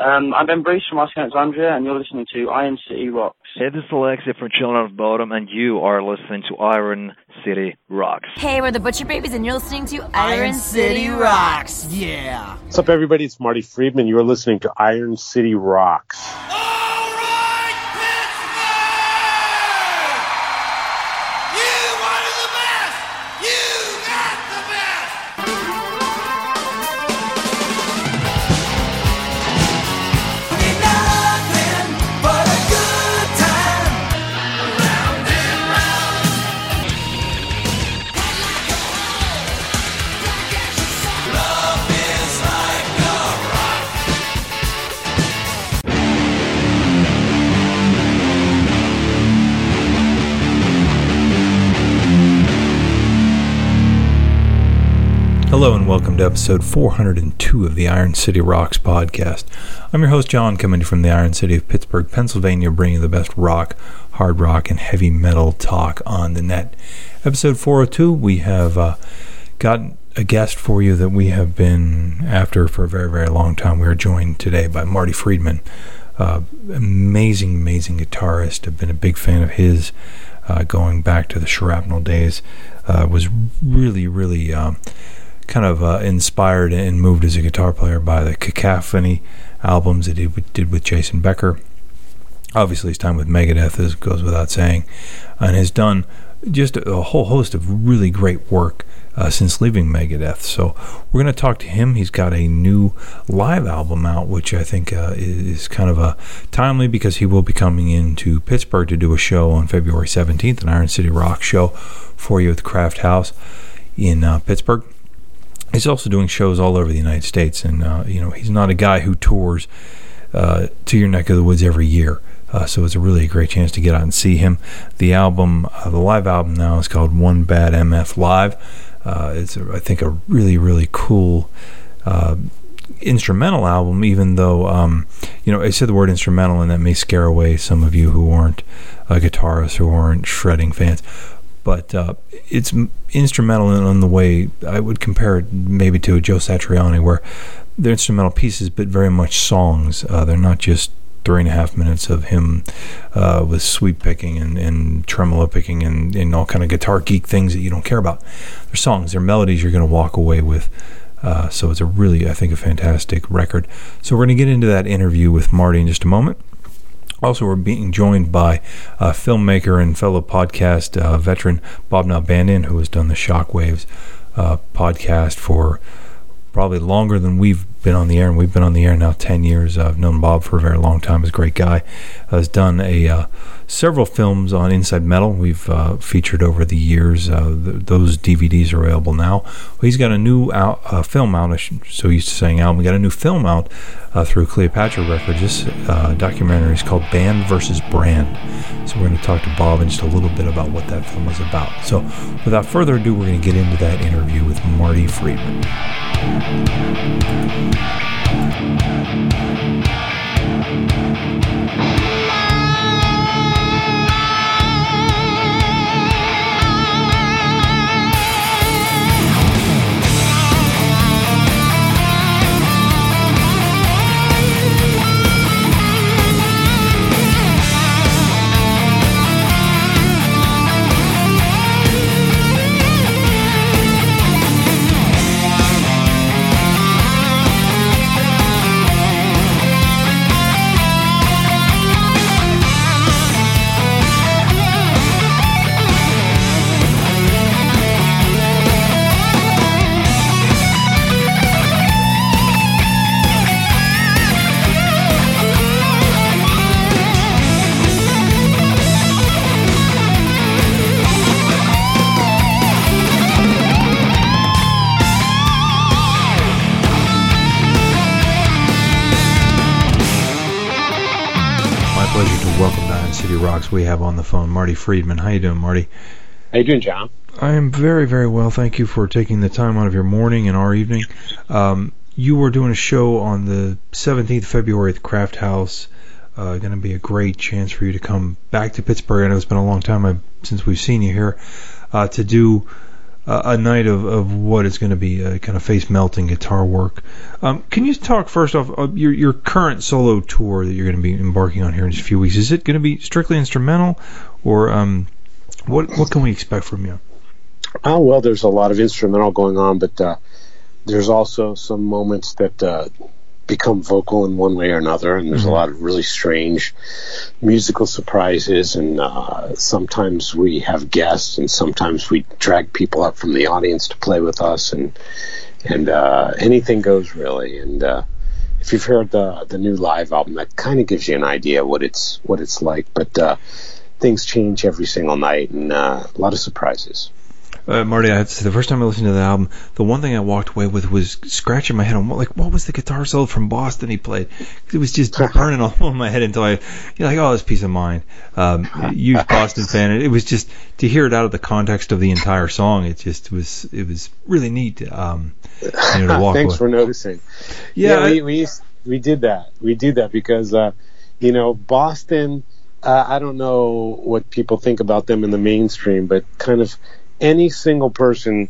Um, I'm Ben Bruce from Asking Alexandria, and you're listening to Iron City Rocks. Hey, this is Alexia from Children of Bodom, and you are listening to Iron City Rocks. Hey, we're the Butcher Babies, and you're listening to Iron, Iron City City Rocks. Rocks. Yeah. What's up, everybody? It's Marty Friedman. You're listening to Iron City Rocks. Welcome to episode 402 of the Iron City Rocks podcast. I'm your host John, coming to you from the Iron City of Pittsburgh, Pennsylvania, bringing you the best rock, hard rock, and heavy metal talk on the net. Episode 402, we have uh, got a guest for you that we have been after for a very, very long time. We are joined today by Marty Friedman, uh, amazing, amazing guitarist. I've been a big fan of his uh, going back to the Shrapnel days. Uh, was really, really. Um, kind of uh, inspired and moved as a guitar player by the Cacophony albums that he did with Jason Becker. Obviously, his time with Megadeth is, goes without saying, and has done just a whole host of really great work uh, since leaving Megadeth. So we're going to talk to him. He's got a new live album out, which I think uh, is kind of a timely because he will be coming into Pittsburgh to do a show on February 17th, an Iron City Rock show for you at the Craft House in uh, Pittsburgh he's also doing shows all over the United States, and uh, you know he's not a guy who tours uh, to your neck of the woods every year. Uh, so it's a really great chance to get out and see him. The album, uh, the live album now is called One Bad MF Live. Uh, it's a, I think a really really cool uh, instrumental album, even though um, you know I said the word instrumental, and that may scare away some of you who aren't guitarists who aren't shredding fans but uh, it's instrumental in, in, the way I would compare it maybe to a Joe Satriani, where they're instrumental pieces, but very much songs. Uh, they're not just three and a half minutes of him uh, with sweep picking and, and tremolo picking and, and, all kind of guitar geek things that you don't care about. They're songs, they're melodies you're going to walk away with. Uh, so it's a really, I think, a fantastic record. So we're going to get into that interview with Marty in just a moment. Also, we're being joined by uh, filmmaker and fellow podcast uh, veteran Bob Nalbandian, who has done the Shockwaves uh, podcast for probably longer than we've been on the air, and we've been on the air now 10 years. I've known Bob for a very long time. He's a great guy. Has done a uh, several films on Inside Metal. We've uh, featured over the years. Uh, th- those DVDs are available now. Well, he's got a new out, uh, film out. So used to saying album. We got a new film out uh, through Cleopatra Records. This uh, documentary is called Band versus Brand. So we're going to talk to Bob in just a little bit about what that film was about. So without further ado, we're going to get into that interview with Marty Friedman. We have on the phone Marty Friedman. How you doing, Marty? How you doing, John? I am very, very well. Thank you for taking the time out of your morning and our evening. Um, you were doing a show on the 17th of February at the Craft House. Uh, going to be a great chance for you to come back to Pittsburgh. I know it's been a long time uh, since we've seen you here uh, to do uh, a night of, of what is going to be kind of face melting guitar work. Um, can you talk first off uh, your your current solo tour that you're going to be embarking on here in just a few weeks? Is it going to be strictly instrumental, or um, what what can we expect from you? Oh well, there's a lot of instrumental going on, but uh, there's also some moments that uh, become vocal in one way or another, and there's Mhm. a lot of really strange musical surprises, and uh, sometimes we have guests, and sometimes we drag people up from the audience to play with us, and and uh, anything goes really. And uh, if you've heard the the new live album, that kind of gives you an idea what it's what it's like, but. Uh, Things change every single night, and uh, a lot of surprises. Uh, Marty, I have to say, the first time I listened to the album, the one thing I walked away with was scratching my head on what, like, what was the guitar solo from Boston he played? It was just burning all over my head until I, you know, like, oh, this peace of mind. Um, huge Boston fan, it was just to hear it out of the context of the entire song. It just was, it was really neat. Um, you know, to walk Thanks away. for noticing. Yeah, I- we, we we did that. We did that because uh, you know Boston. Uh, I don't know what people think about them in the mainstream, but kind of any single person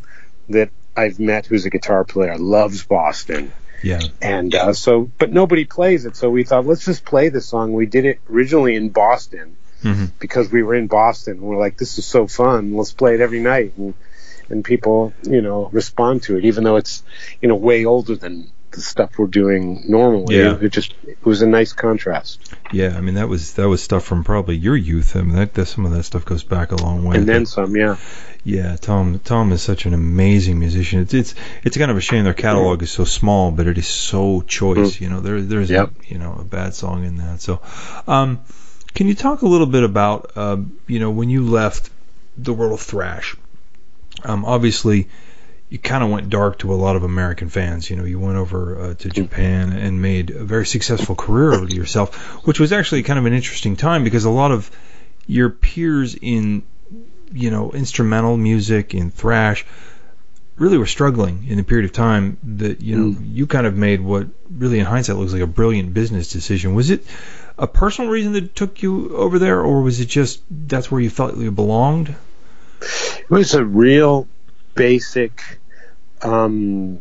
that I've met who's a guitar player loves Boston. yeah, And uh, so, but nobody plays it. So we thought, let's just play the song. We did it originally in Boston hmm because we were in Boston. And We're like, this is so fun. Let's play it every night. And, and people, you know, respond to it, even though it's, you know, way older than the stuff we're doing normally. Yeah. It just, it was a nice contrast. yeah. I mean, that was that was stuff from probably your youth. I mean, that, that some of that stuff goes back a long way. And then some, yeah. Yeah, Tom. Tom is such an amazing musician. It's it's it's kind of a shame their catalog is so small, but it is so choice. You know, there there's Yep. you know a bad song in that. So, um, can you talk a little bit about uh, you know when you left the world of thrash? Um, obviously, you kind of went dark to a lot of American fans. You know, you went over uh, to Japan and made a very successful career over yourself, which was actually kind of an interesting time because a lot of your peers in you know instrumental music in thrash really were struggling in the period of time that you know you kind of made what really in hindsight looks like a brilliant business decision. Was it a personal reason that took you over there or was it just that's where you felt you belonged? It was a real basic, um,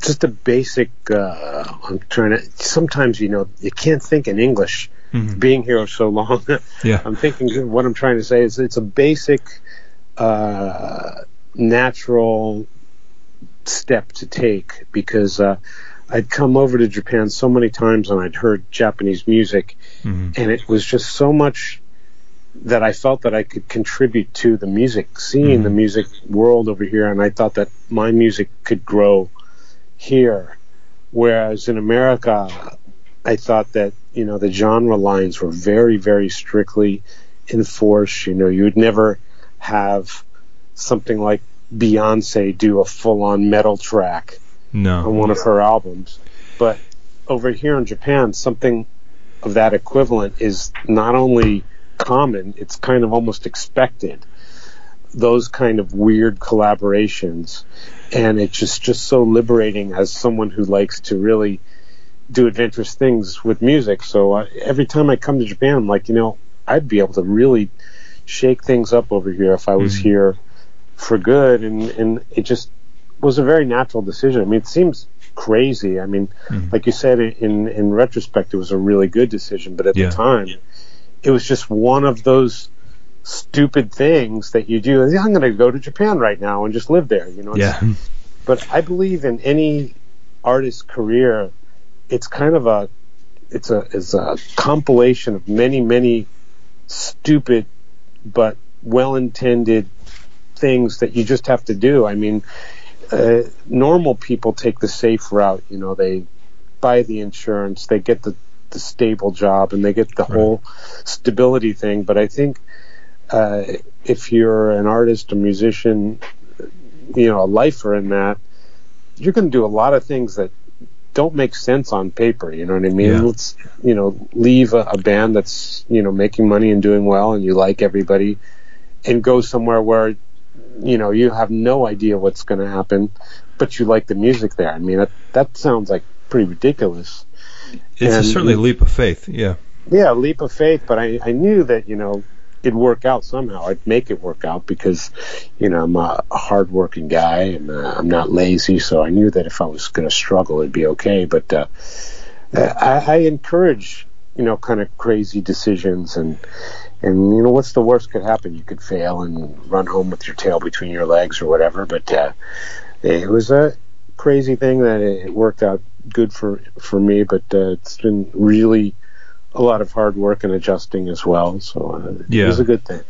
just a basic, uh, I'm trying to, sometimes, you know, you can't think in English Mhm. being here so long. yeah I'm thinking what I'm trying to say is it's a basic, uh, natural step to take because uh, I'd come over to Japan so many times and I'd heard Japanese music, hmm and it was just so much that I felt that I could contribute to the music scene, the mm-hmm. music world over here, and I thought that my music could grow here. Whereas in America, I thought that you know the genre lines were very, very strictly enforced. You know, you would never have something like Beyonce do a full-on metal track on no one of her albums. But over here in Japan, something of that equivalent is not only common, it's kind of almost expected. Those kind of weird collaborations. And it's just, just so liberating as someone who likes to really do adventurous things with music. So uh, every time I come to Japan, I'm like, you know, I'd be able to really shake things up over here if I was Mhm. here for good. And, and it just was a very natural decision. I mean, it seems crazy. I mean, Mhm. like you said, in in retrospect, it was a really good decision. But at Yeah. the time, it was just one of those stupid things that you do. I'm going to go to Japan right now and just live there. You know. Yeah But I believe in any artist's career, it's kind of a it's a it's a compilation of many many stupid but well intended things that you just have to do. I mean, uh, normal people take the safe route. You know, they buy the insurance, they get the, the stable job, and they get the Right. whole stability thing. But I think uh, if you're an artist, a musician, you know, a lifer in that, you're going to do a lot of things that don't make sense on paper. You know what I mean? Yeah. Let's, you know, leave a, a band that's, you know, making money and doing well and you like everybody and go somewhere where, you know, you have no idea what's going to happen, but you like the music there. I mean, that, that sounds like pretty ridiculous. It's a And- certainly a leap of faith yeah Yeah, a leap of faith, but I, I knew that, you know, it'd work out somehow. I'd make it work out because, you know, I'm a, a hardworking guy and uh, I'm not lazy. So I knew that if I was going to struggle, it'd be okay. But uh, I, I encourage, you know, kind of crazy decisions and and you know what's the worst could happen? You could fail and run home with your tail between your legs or whatever. But uh, it was a crazy thing that it worked out good for for me. But uh, it's been really a lot of hard work and adjusting as well. So uh, Yeah. it was a good thing.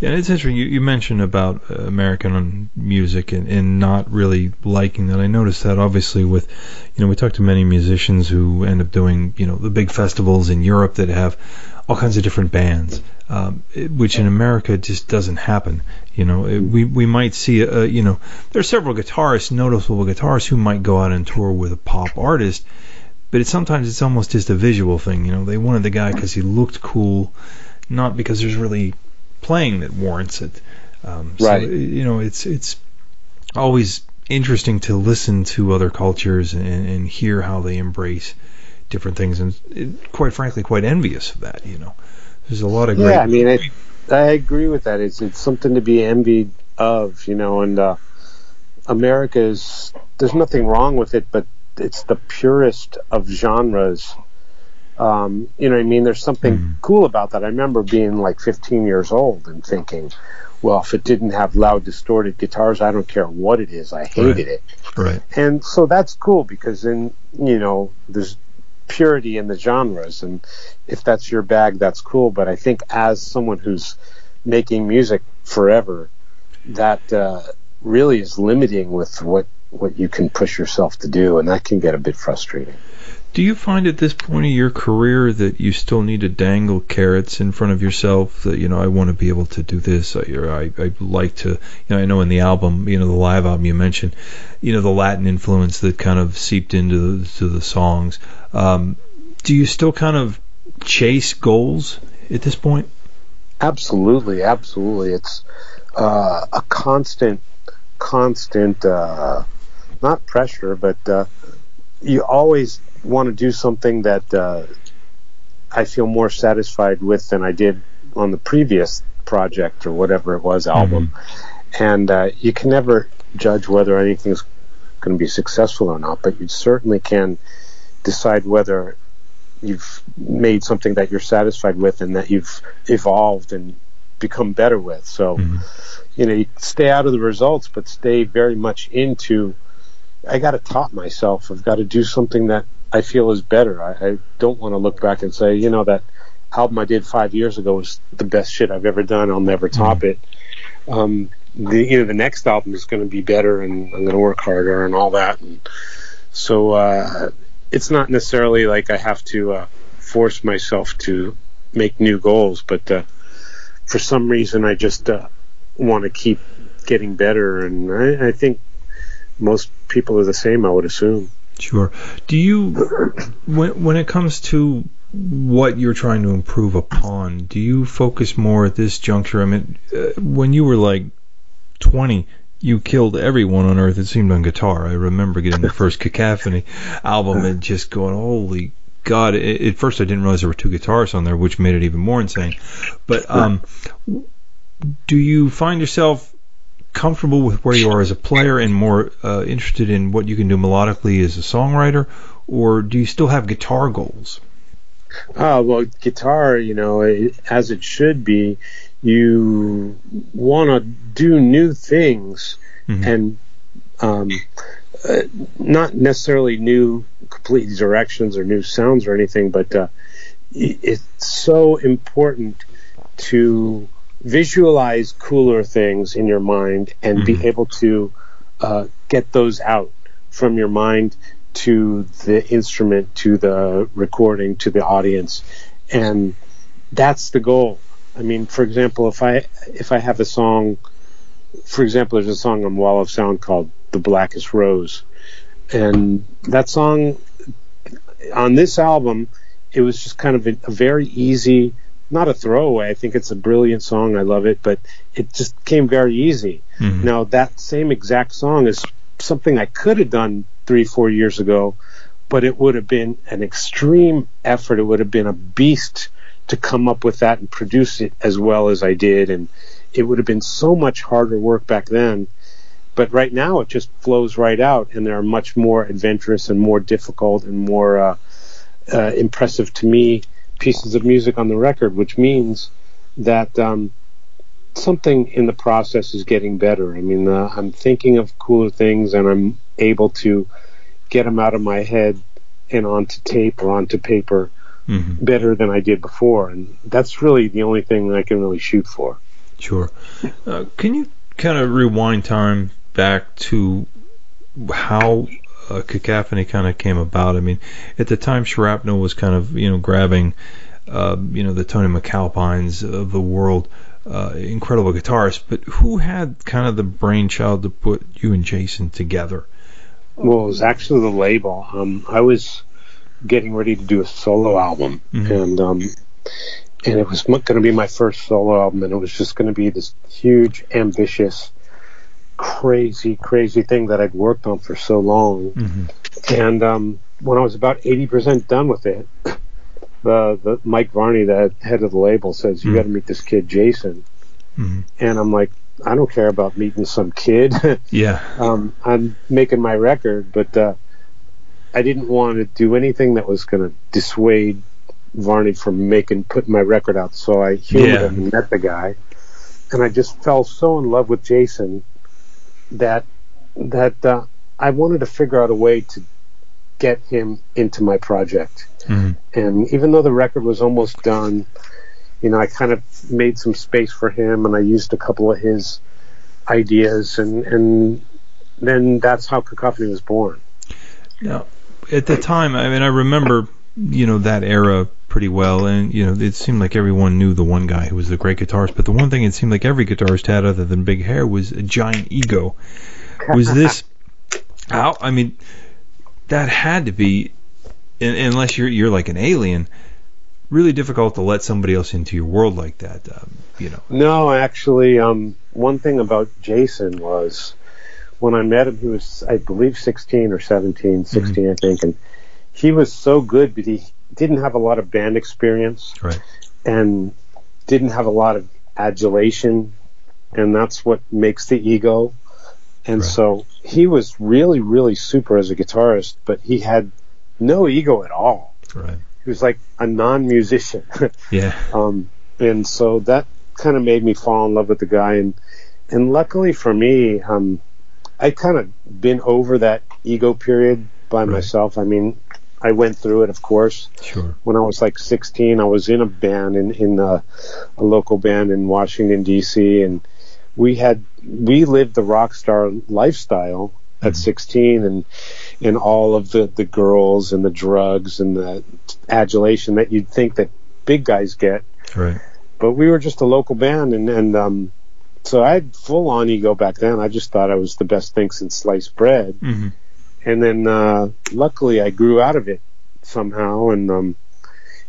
Yeah, it's interesting. You, you mentioned about uh, American music and, and not really liking that. I noticed that obviously with, you know, we talked to many musicians who end up doing, you know, the big festivals in Europe that have all kinds of different bands, um, it- which in America just doesn't happen. You know, it, we we might see, a, you know, there are several guitarists, noticeable guitarists, who might go out and tour with a pop artist, but it's sometimes it's almost just a visual thing. You know, they wanted the guy because he looked cool, not because there's really playing that warrants it. Um, Right. So, you know, it's it's always interesting to listen to other cultures and, and hear how they embrace different things, and it, quite frankly, quite envious of that. You know, there's a lot of great. Yeah, I mean, I, I agree with that. It's it's something to be envied of, you know. And uh, America is there's nothing wrong with it, but it's the purest of genres. Um, you know what I mean? There's something Mhm. cool about that. I remember being like 15 years old and thinking, well, if it didn't have loud, distorted guitars, I don't care what it is. I hated it. right. And so that's cool because then, you know, there's purity in the genres. And if that's your bag, that's cool. But I think as someone who's making music forever, that uh, really is limiting with what, what you can push yourself to do. And that can get a bit frustrating. Do you find at this point of your career that you still need to dangle carrots in front of yourself that you know I want to be able to do this I- or I I like to you know I know in the album you know the live album you mentioned you know the Latin influence that kind of seeped into the, to the songs um, do you still kind of chase goals at this point Absolutely, absolutely. It's uh, a constant, constant, uh, not pressure, but uh, you always want to do something that uh, I feel more satisfied with than I did on the previous project or whatever it was album. And uh, you can never judge whether anything's going to be successful or not, but you certainly can decide whether you've made something that you're satisfied with and that you've evolved and become better with. So, you know, you stay out of the results, but stay very much into. I got to top myself. I've got to do something that I feel is better. I, I don't want to look back and say, you know, that album I did five years ago was the best shit I've ever done. I'll never top it. Um, the you know the next album is going to be better, and I'm going to work harder and all that. And so uh, it's not necessarily like I have to uh, force myself to make new goals, but uh, for some reason I just uh, want to keep getting better, and I, I think most people are the same. I would assume. Sure. Do you, when when it comes to what you're trying to improve upon, do you focus more at this juncture? I mean, uh, when you were like 20, you killed everyone on earth. It seemed on guitar. I remember getting the first Cacophony album and just going, "Holy God!" At at first, I didn't realize there were two guitarists on there, which made it even more insane. But um, do you find yourself comfortable with where you are as a player and more uh, interested in what you can do melodically as a songwriter, or do you still have guitar goals? Oh well, guitar, you know, it, as it should be, you want to do new things, Mhm. and um, uh, not necessarily new complete directions or new sounds or anything, but uh, it's so important to visualize cooler things in your mind and be able to uh, get those out from your mind to the instrument, to the recording, to the audience, and that's the goal. I mean, for example, if I if I have a song, for example, there's a song on Wall of Sound called "The Blackest Rose," and that song on this album, it was just kind of a, a very easy, not a throwaway. I think it's a brilliant song. I love it, but it just came very easy. Mhm. Now that same exact song is something I could have done three, four years ago, but it would have been an extreme effort. It would have been a beast to come up with that and produce it as well as I did. And it would have been so much harder work back then. But right now, it just flows right out, and there are much more adventurous and more difficult and more uh, uh, impressive to me pieces of music on the record, which means that um, something in the process is getting better. I mean, uh, I'm thinking of cooler things, and I'm able to get them out of my head and onto tape or onto paper Mm-hmm. better than I did before, and that's really the only thing I can really shoot for. Sure. Uh, can you kind of rewind time back to how uh, Cacophony kind of came about? I mean, at the time, Shrapnel was kind of you know grabbing, uh, you know, the Tony McAlpines of the world, uh, incredible guitarist. But who had kind of the brainchild to put you and Jason together? Well, it was actually the label. Um, I was getting ready to do a solo album, Mhm. and um, and it was going to be my first solo album, and it was just going to be this huge, ambitious, crazy, crazy thing that I'd worked on for so long. Mm-hmm. And um, when I was about eighty percent done with it, the the Mike Varney, the head of the label, says, "You Mhm. got to meet this kid, Jason." Mhm. And I'm like, I don't care about meeting some kid. Yeah. um, I'm making my record, but uh, I didn't want to do anything that was going to dissuade Varney from making putting my record out. So I humored Yeah. him and met the guy, and I just fell so in love with Jason that that uh, I wanted to figure out a way to get him into my project. Mhm. And even though the record was almost done, you know, I kind of made some space for him, and I used a couple of his ideas, and and then that's how Cacophony was born. Now, at the time, I mean, I remember, you know, that era pretty well, and you know, it seemed like everyone knew the one guy who was the great guitarist. But the one thing it seemed like every guitarist had, other than big hair, was a giant ego. Was this? How? I mean, that had to be, un- unless you're you're like an alien, really difficult to let somebody else into your world like that. Um, you know. No, actually, um, one thing about Jason was when I met him, he was, I believe, 16 or 17, 16, I think, and he was so good, but he didn't have a lot of band experience Right. and didn't have a lot of adulation, and that's what makes the ego. And Right. so he was really, really super as a guitarist, but he had no ego at all. Right. He was like a non-musician. Yeah. Um, and so that kind of made me fall in love with the guy. And, and luckily for me, um, I kind of been over that ego period by Right. myself. I mean, I went through it, of course. Sure. When I was like 16, I was in a band in, in a, a local band in Washington D.C. and we had we lived the rock star lifestyle at Mhm. 16 and and all of the the girls and the drugs and the adulation that you'd think that big guys get Right. but we were just a local band and and um so I had full on ego back then I just thought I was the best thing since sliced bread hmm and then uh luckily I grew out of it somehow and um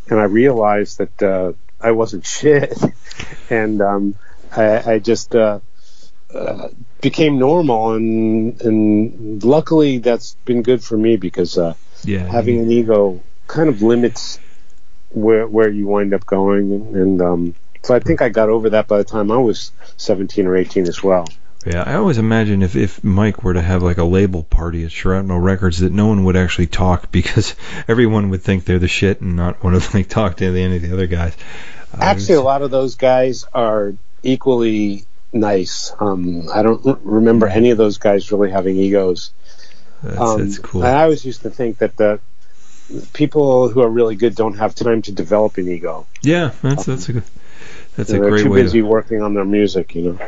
and I realized that uh I wasn't shit and um I, I just uh, uh became normal and and luckily that's been good for me because uh Yeah. having an ego kind of limits where where you wind up going and, and um so I think I got over that by the time I was 17 or 18 as well. Yeah, I always imagine if, if Mike were to have like a label party at Shrapnel Records that no one would actually talk because everyone would think they're the shit and not want to like talk to any of the other guys. Actually, a lot of those guys are equally nice. Um, I don't r- remember any of those guys really having egos. that's, Um, that's cool. I always used to think that the people who are really good don't have time to develop an ego. yeah, that's that's a good, that's a great way. They're too busy To, working on their music, you know.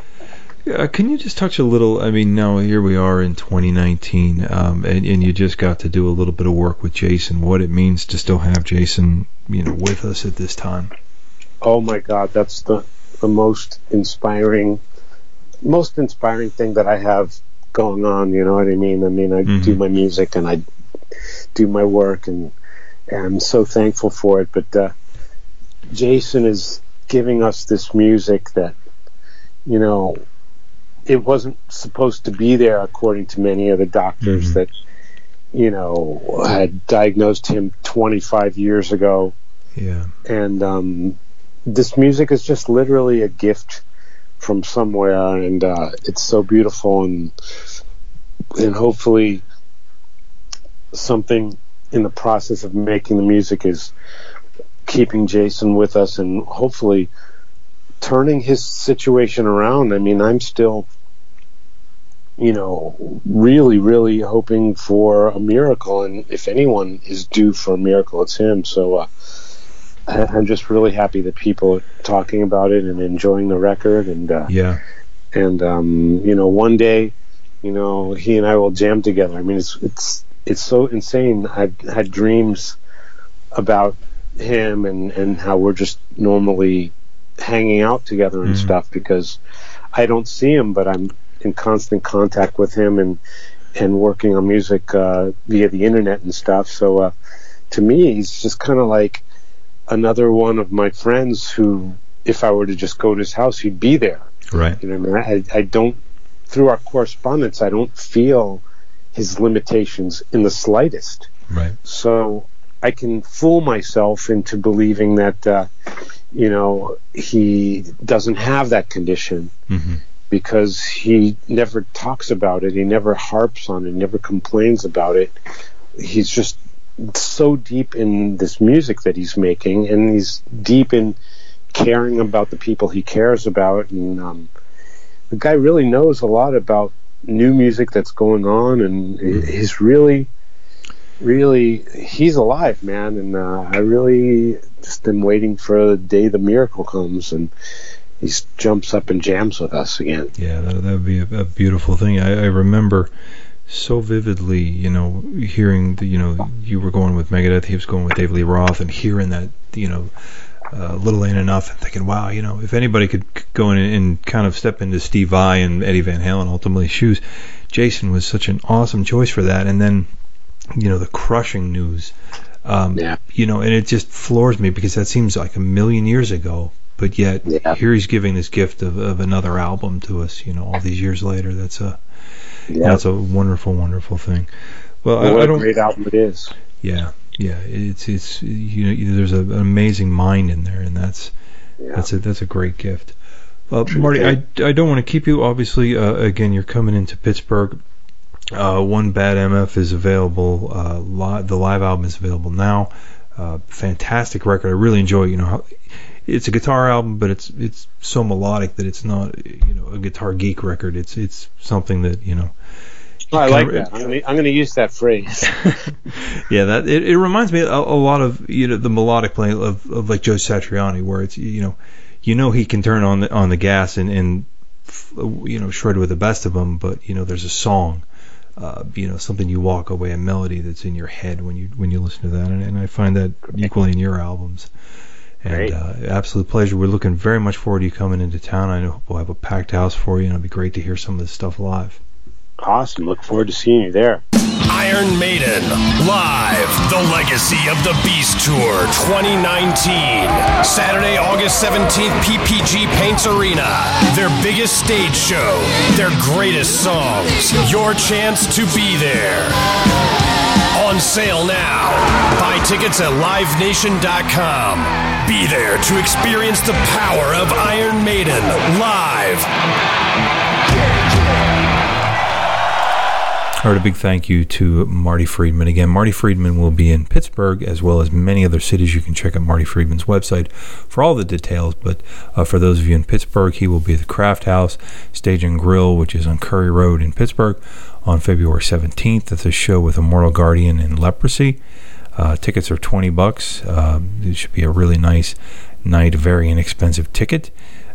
Uh, can you just touch a little? I mean, now here we are in 2019, um, and, and you just got to do a little bit of work with Jason. What it means to still have Jason, you know, with us at this time. Oh my God, that's the the most inspiring, most inspiring thing that I have going on. You know what I mean? I mean, I Mhm. do my music and I do my work, and, and I'm so thankful for it. But uh, Jason is giving us this music that, you know, it wasn't supposed to be there according to many of the doctors Mhm. that, you know, had diagnosed him 25 years ago Yeah. and um, this music is just literally a gift from somewhere, and uh, it's so beautiful, and and hopefully something in the process of making the music is keeping Jason with us, and hopefully turning his situation around. I mean, I'm still. You know, really, really hoping for a miracle, and if anyone is due for a miracle, it's him. So, uh, I- I'm just really happy that people are talking about it and enjoying the record, and uh, Yeah. and um, you know, one day, you know, he and I will jam together. I mean, it's it's it's so insane. I've had dreams about him and and how we're just normally hanging out together and Mhm. stuff because I don't see him, but I'm in constant contact with him and and working on music uh, via the internet and stuff. So uh, to me, he's just kind of like another one of my friends who, if I were to just go to his house, he'd be there. Right. You know, what I mean, I, I don't through our correspondence, I don't feel his limitations in the slightest. Right. So I can fool myself into believing that, uh, you know, he doesn't have that condition hmm because he never talks about it. He never harps on it. Never complains about it. He's just so deep in this music that he's making, and he's deep in caring about the people he cares about. And um, the guy really knows a lot about new music that's going on, and he's really, really, he's alive, man. And uh, I really just am waiting for the day the miracle comes and he jumps up and jams with us again. Yeah, that that would be a, a beautiful thing. I, I remember so vividly, you know, hearing the, you know, you were going with Megadeth, he was going with Dave Lee Roth, and hearing that, you know, uh, Little Ain't Enough, and thinking, wow, you know, if anybody could go in and, kind of step into Steve Vai and Eddie Van Halen ultimately shoes, Jason was such an awesome choice for that. And then, you know, the crushing news, um, Yeah. you know, and it just floors me because that seems like a million years ago. But yet, Yeah. here he's giving this gift of, of another album to us. You know, all these years later, that's a Yeah. that's a wonderful, wonderful thing. Well, what I, I a don't. great album it is. Yeah, yeah. It's it's you know, there's a, an amazing mind in there, and that's Yeah. that's a that's a great gift. Well, Marty, I. I don't want to keep you. Obviously, uh, again, you're coming into Pittsburgh. Uh, One Bad MF is available. Uh, the live album is available now. Uh, fantastic record. I really enjoy. it. You know, how, it's a guitar album, but it's it's so melodic that it's not you know a guitar geek record. It's it's something that you know. Oh, I like that. I'm I'm gonna use that phrase. yeah, that it, it reminds me a, a lot of you know the melodic playing of, of like Joe Satriani, where it's you know you know he can turn on the on the gas and and you know shred with the best of them, but you know there's a song, uh, you know something you walk away a melody that's in your head when you when you listen to that, and, and I find that equally in your albums. And uh, absolute pleasure. We're looking very much forward to you coming into town. I know we'll have a packed house for you, and it'll be great to hear some of this stuff live. Awesome. Look forward to seeing you there. Iron Maiden, live, the legacy of the Beast Tour 2019. Saturday, August 17th, PPG Paints Arena. Their biggest stage show, their greatest songs, your chance to be there. On sale now. Buy tickets at livenation.com. Be there to experience the power of Iron Maiden live. Right, a big thank you to Marty Friedman. Again, Marty Friedman will be in Pittsburgh as well as many other cities. You can check out Marty Friedman's website for all the details. But uh, for those of you in Pittsburgh, he will be at the Craft House Stage and Grill, which is on Curry Road in Pittsburgh, on February 17th. That's a show with Immortal Guardian and Leprosy. Uh, tickets are 20 bucks. Uh, it should be a really nice night, very inexpensive ticket.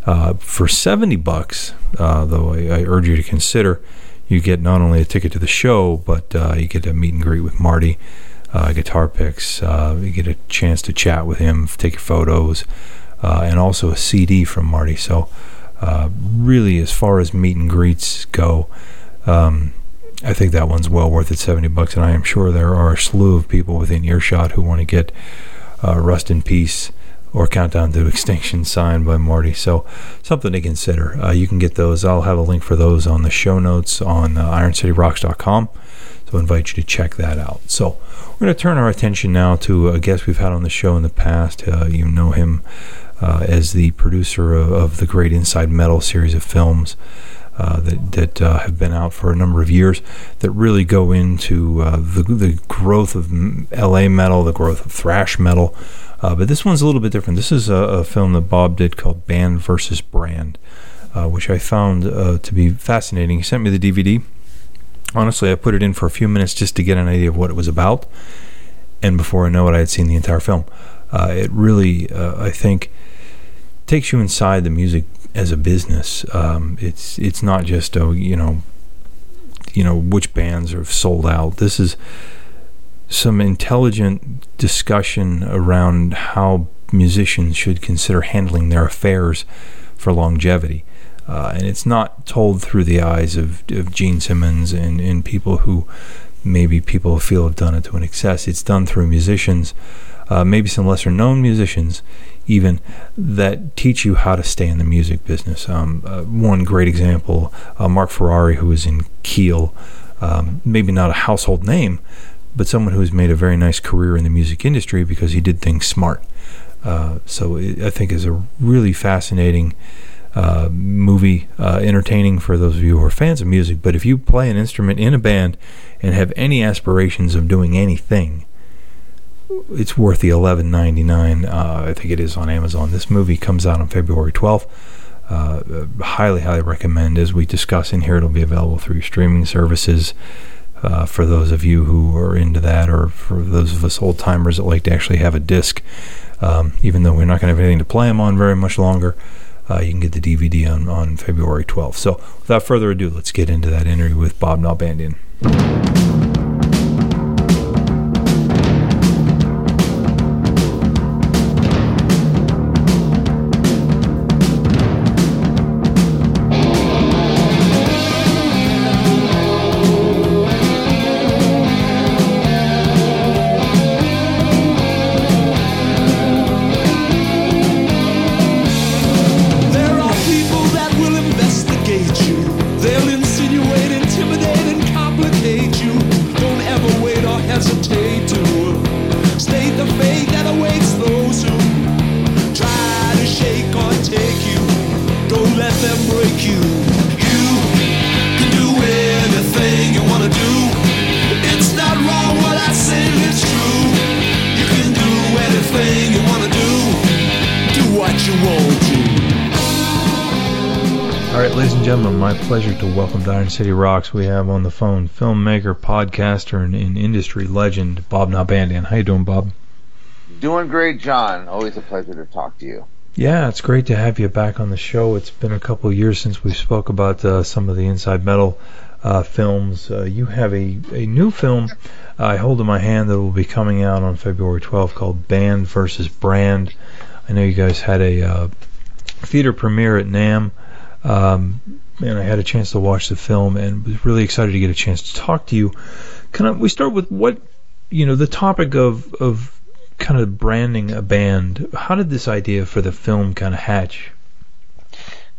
Uh, for 70 bucks, uh, though I, I urge you to consider, you get not only a ticket to the show, but uh, you get a meet and greet with Marty, uh, guitar picks. Uh, you get a chance to chat with him, take photos, uh, and also a CD from Marty. So, uh, really, as far as meet and greets go, um, I think that one's well worth it, seventy bucks. And I am sure there are a slew of people within earshot who want to get uh, Rust in Peace or Countdown to Extinction signed by Marty. So something to consider. Uh, you can get those. I'll have a link for those on the show notes on uh, IronCityRocks.com. So I invite you to check that out. So we're going to turn our attention now to a guest we've had on the show in the past. Uh, you know him uh, as the producer of, of, the great Inside Metal series of films. Uh, that that uh, have been out for a number of years that really go into uh, the the growth of LA metal, the growth of thrash metal. Uh, but this one's a little bit different. This is a, a film that Bob did called Band versus Brand, uh, which I found to be fascinating. He sent me the DVD. Honestly, I put it in for a few minutes just to get an idea of what it was about, and before I know it, I had seen the entire film. it really, I think, takes you inside the music as a business. Um, it's it's not just oh you know you know which bands are sold out. This is some intelligent discussion around how musicians should consider handling their affairs for longevity. Uh, and it's not told through the eyes of, of Gene Simmons and, and people who maybe people feel have done it to an excess. It's done through musicians, uh, maybe some lesser known musicians, even that teach you how to stay in the music business. Um, uh, one great example, uh, Mark Ferrari, who was in Keel, um, maybe not a household name, but someone who has made a very nice career in the music industry because he did things smart. Uh, so it, I think is a really fascinating uh, movie, uh, entertaining for those of you who are fans of music. But if you play an instrument in a band and have any aspirations of doing anything, it's worth the eleven ninety nine. Uh, I think it is on Amazon. This movie comes out on February twelfth. Uh, highly, highly recommend. As we discuss in here, it'll be available through streaming services. Uh, for those of you who are into that, or for those of us old timers that like to actually have a disc, um, even though we're not going to have anything to play them on very much longer, uh, you can get the DVD on, on February 12th. So, without further ado, let's get into that interview with Bob Nalbandian. Pleasure to welcome to Iron City Rocks. We have on the phone filmmaker, podcaster, and, and industry legend Bob Nalbandian. How you doing, Bob? Doing great, John. Always a pleasure to talk to you. Yeah, it's great to have you back on the show. It's been a couple of years since we spoke about uh, some of the Inside Metal uh, films. Uh, you have a, a new film I hold in my hand that will be coming out on February 12th called Band versus Brand. I know you guys had a uh, theater premiere at NAMM. Um, and I had a chance to watch the film and was really excited to get a chance to talk to you. Can I, we start with what you know the topic of of kind of branding a band? How did this idea for the film kind of hatch?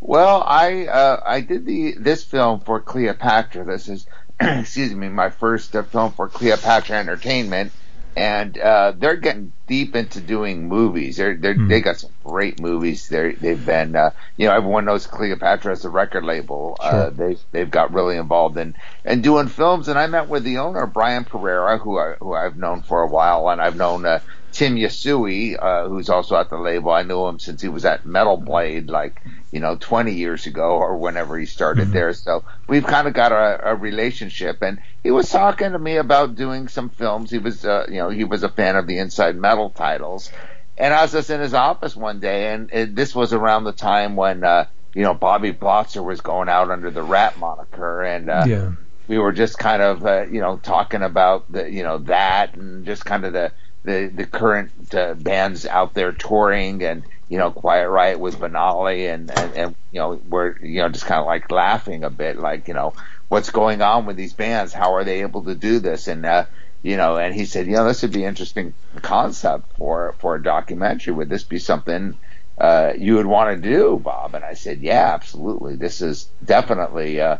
Well, I uh, I did the this film for Cleopatra. This is excuse me my first uh, film for Cleopatra Entertainment, and uh, they're getting deep into doing movies. They're, they're mm. they got some great movies. They they've been uh, you know everyone knows Cleopatra as a record label. Uh, sure. Uh, they they've got really involved in and doing films. And I met with the owner Brian Perera, who I who I've known for a while, and I've known uh, Tim Yasui, uh, who's also at the label. I knew him since he was at Metal Blade, like you know, 20 years ago or whenever he started mm-hmm. there. So we've kind of got a, a, relationship. And he was talking to me about doing some films. He was, uh, you know, he was a fan of the Inside Metal titles. And I was just in his office one day, and it, this was around the time when, uh, you know, Bobby Blotzer was going out under the Ratt moniker, and uh, yeah. we were just kind of, uh, you know, talking about the, you know, that and just kind of the the the current uh, bands out there touring and you know, Quiet Riot with Banali, and, and, and you know, we're you know just kind of like laughing a bit, like you know, what's going on with these bands? How are they able to do this? And uh, you know, and he said, you know, this would be interesting concept for for a documentary. Would this be something uh, you would want to do, Bob? And I said, yeah, absolutely. This is definitely uh,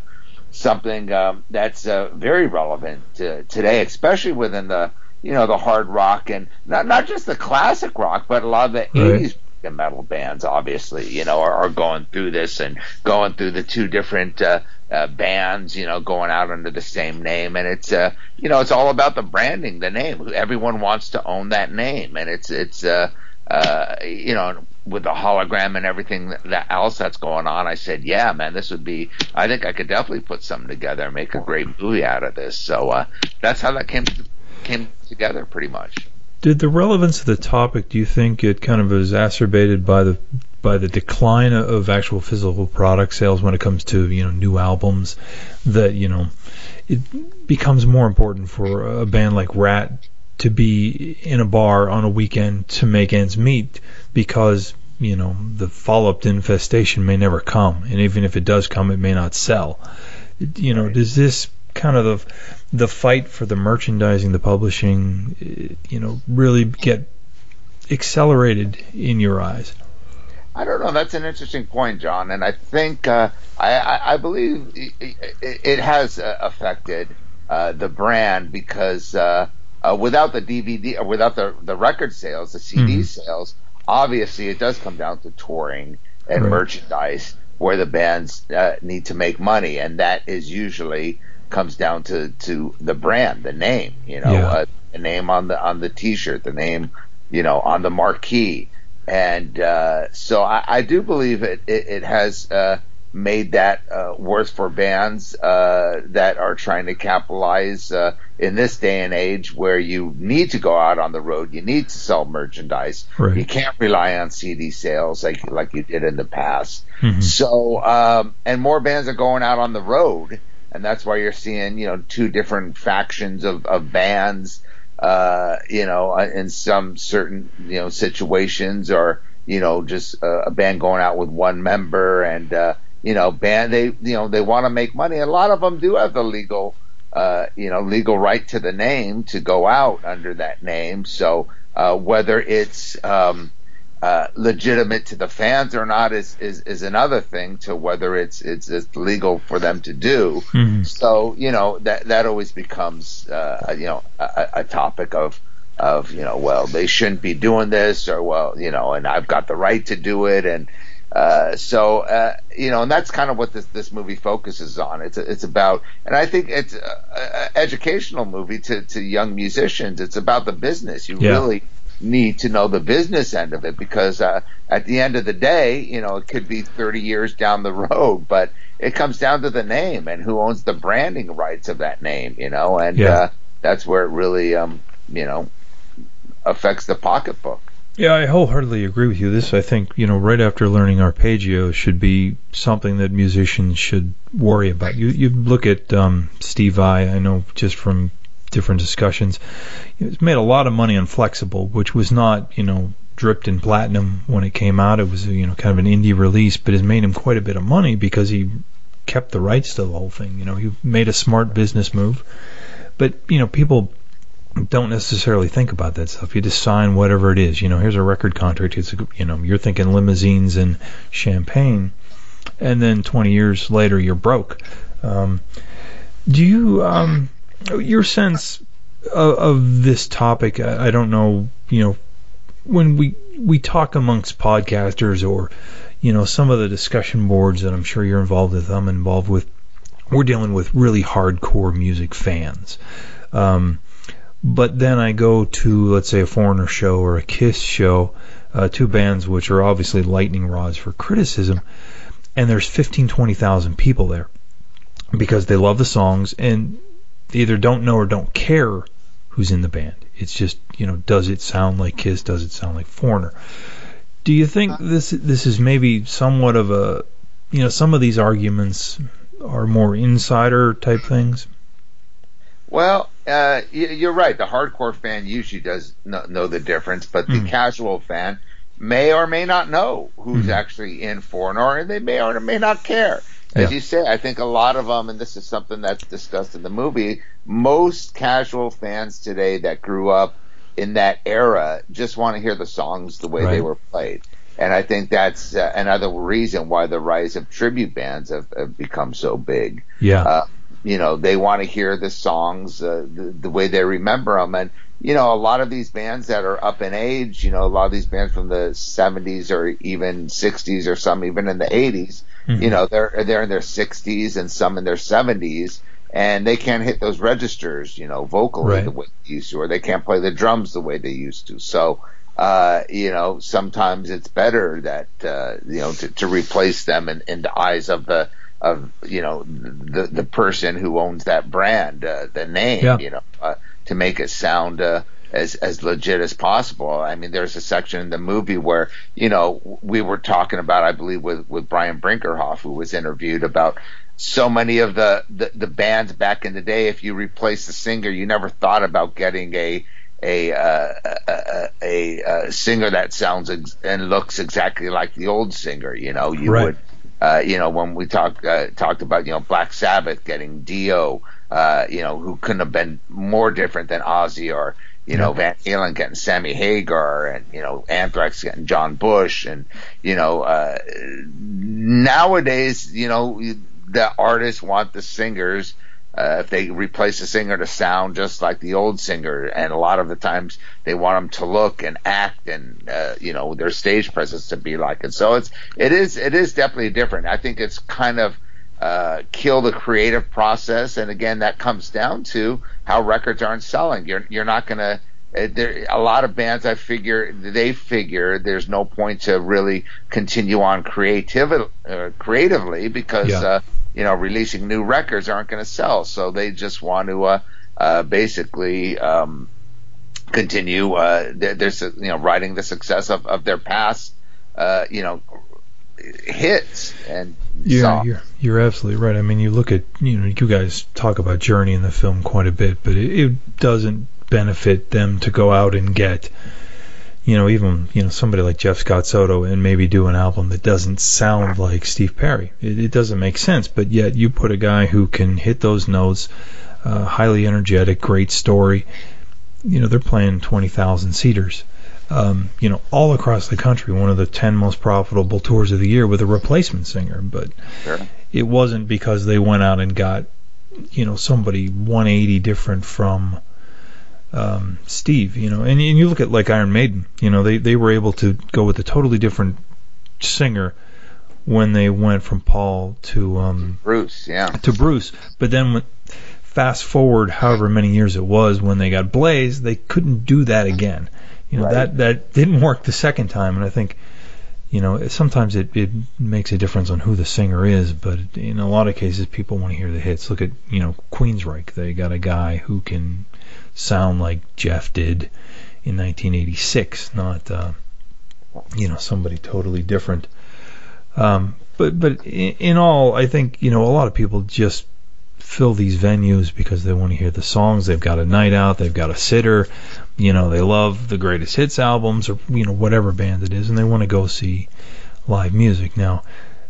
something um, that's uh, very relevant to today, especially within the you know the hard rock and not not just the classic rock, but a lot of the Right. '80s metal bands, obviously, you know, are, are going through this and going through the two different uh, uh, bands, you know, going out under the same name, and it's uh, you know, it's all about the branding, the name. Everyone wants to own that name, and it's it's uh, uh, you know, with the hologram and everything that, that else that's going on. I said, yeah, man, this would be. I think I could definitely put something together and make a great movie out of this. So uh, that's how that came came together, pretty much. Did the relevance of the topic, do you think it kind of exacerbated by the by the decline of- actual physical product sales when it comes to you know new albums that you know it becomes more important for a band like Ratt to be in a bar on a weekend to make ends meet because you know the follow-up to infestation may never come. And even if it does come it may not sell. You know does this kind of the the fight for the merchandising the publishing eh, you know really get accelerated in your eyes I don't know. That's an interesting point, John, and I think uh, I, I, I believe it, has uh, affected uh, the brand because uh, uh, without the DVD or without the the record sales, the CD Mhm. sales, obviously it does come down to touring and Right. merchandise where the bands uh, need to make money, and that is usually comes down to to the brand, the name, you know, Yeah. uh, the name on the on the T-shirt, the name, you know, on the marquee and uh, so I, I do believe it, it, it has uh, made that uh, worse for bands uh, that are trying to capitalize uh, in this day and age where you need to go out on the road, you need to sell merchandise, Right. you can't rely on CD sales like like you did in the past. Mhm. So um, and more bands are going out on the road, and that's why you're seeing you know two different factions of, of bands uh, you know, uh, in some certain you know situations, or you know, just uh, a band going out with one member, and uh, you know, band they you know they want to make money. A lot of them do have the legal, uh, you know, legal right to the name to go out under that name. So uh, whether it's um, uh, legitimate to the fans or not is, is is another thing. To whether it's it's, it's legal for them to do. Mhm. So you know that that always becomes uh, you know a, a topic of of you know well they shouldn't be doing this or well you know and I've got the right to do it and uh, so uh, you know and that's kind of what this this movie focuses on. It's it's about and I think it's an educational movie to to young musicians. It's about the business. You Yeah. really need to know the business end of it because uh, at the end of the day, you know, it could be 30 years down the road, but it comes down to the name and who owns the branding rights of that name, you know, and Yeah. uh, that's where it really, um, you know, affects the pocketbook. Yeah, I wholeheartedly agree with you. This, I think, you know, right after learning arpeggio should be something that musicians should worry about. You you look at um, Steve Vai, I know just from different discussions, he's made a lot of money on Flexible, which was not, you know, dripped in platinum when it came out. It was, you know, kind of an indie release, but has made him quite a bit of money because he kept the rights to the whole thing. You know, he made a smart business move. But, you know, people don't necessarily think about that stuff. You just sign whatever it is. You know, here's a record contract. It's you know, you're thinking limousines and champagne, and then 20 years later you're broke. Um, do you um, your sense of, of this topic? I, I don't know. You know, when we we talk amongst podcasters or you know some of the discussion boards that I'm sure you're involved with. I'm involved with. We're dealing with really hardcore music fans. Um, but then I go to, let's say, a Foreigner show or a Kiss show, uh, two bands which are obviously lightning rods for criticism, and there's 15, 20,000 people there because they love the songs and either don't know or don't care who's in the band. It's just, you know, does it sound like Kiss? Does it sound like Foreigner? Do you think this this is maybe somewhat of a, you know, some of these arguments are more insider type things? Well, uh, you're right. The hardcore fan usually does know, know the difference, but the Mm. casual fan may or may not know who's Mhm. actually in Foreigner, and they may or may not care. As Yeah. you say, I think a lot of them, and this is something that's discussed in the movie, most casual fans today that grew up in that era just want to hear the songs the way they were played. And I think that's uh, another reason why the rise of tribute bands have, have become so big. Yeah. Uh, you know, they want to hear the songs uh, the, the way they remember them. And, you know, a lot of these bands that are up in age, you know, a lot of these bands from the 70s or even 60s or some even in the 80s, Mm-hmm. you know, they're, they're in their 60s and some in their 70s. And they can't hit those registers, you know, vocally Right. the way they used to, or they can't play the drums the way they used to. So, uh, you know, sometimes it's better that, uh, you know, to, to replace them in, in the eyes of the, of, you know, the, the person who owns that brand, uh, the name, Yeah. you know, uh, to make it sound, uh, as, as legit as possible. I mean, there's a section in the movie where, you know, we were talking about, I believe, with, with Brian Brinkerhoff, who was interviewed about so many of the, the, the bands back in the day, if you replace the singer, you never thought about getting a, a uh, a, a, a singer that sounds ex- and looks exactly like the old singer. You know, you Right. would, uh, you know, when we talked uh, talked about you know Black Sabbath getting Dio, uh, you know, who couldn't have been more different than Ozzy or you know Van Halen getting Sammy Hagar and you know Anthrax getting John Bush and you know uh, nowadays you know the artists want the singers uh, if they replace the singer to sound just like the old singer, and a lot of the times they want them to look and act and uh, you know their stage presence to be like it. So it's it is it is definitely different. I think it's kind of uh, kill the creative process, and again that comes down to how records aren't selling. You're you're not gonna. uh, There, a lot of bands, I figure, they figure there's no point to really continue on creativity, uh, creatively because Yeah. uh, you know, releasing new records aren't going to sell. So they just want to uh, uh, basically um, continue. Uh, they're su- you know riding the success of, of their past, uh, you know, hits and Yeah, songs. you're you're absolutely right. I mean, you look at you know you guys talk about Journey in the film quite a bit, but it, it doesn't benefit them to go out and get you know even you know somebody like Jeff Scott Soto and maybe do an album that doesn't sound like Steve Perry. It, it doesn't make sense. But yet you put a guy who can hit those notes, uh, highly energetic, great story. You know they're playing twenty thousand seaters. Um, you know, all across the country, one of the 10 most profitable tours of the year with a replacement singer. But Sure. it wasn't because they went out and got you know somebody 180 different from um, Steve you know and, and you look at like Iron Maiden you know they they were able to go with a totally different singer when they went from Paul to um, Bruce, yeah, to Bruce but then fast forward however many years it was when they got Blaze they couldn't do that again you know Right. that that didn't work the second time and I think you know, sometimes it, it makes a difference on who the singer is, but in a lot of cases, people want to hear the hits. Look at, you know, Queensryche. They got a guy who can sound like Geoff did in 1986, not, uh, you know, somebody totally different. Um, but but in, in all, I think you know a lot of people just fill these venues because they want to hear the songs. They've got a night out. They've got a sitter. You know, they love the greatest hits albums or you know whatever band it is, and they want to go see live music. Now,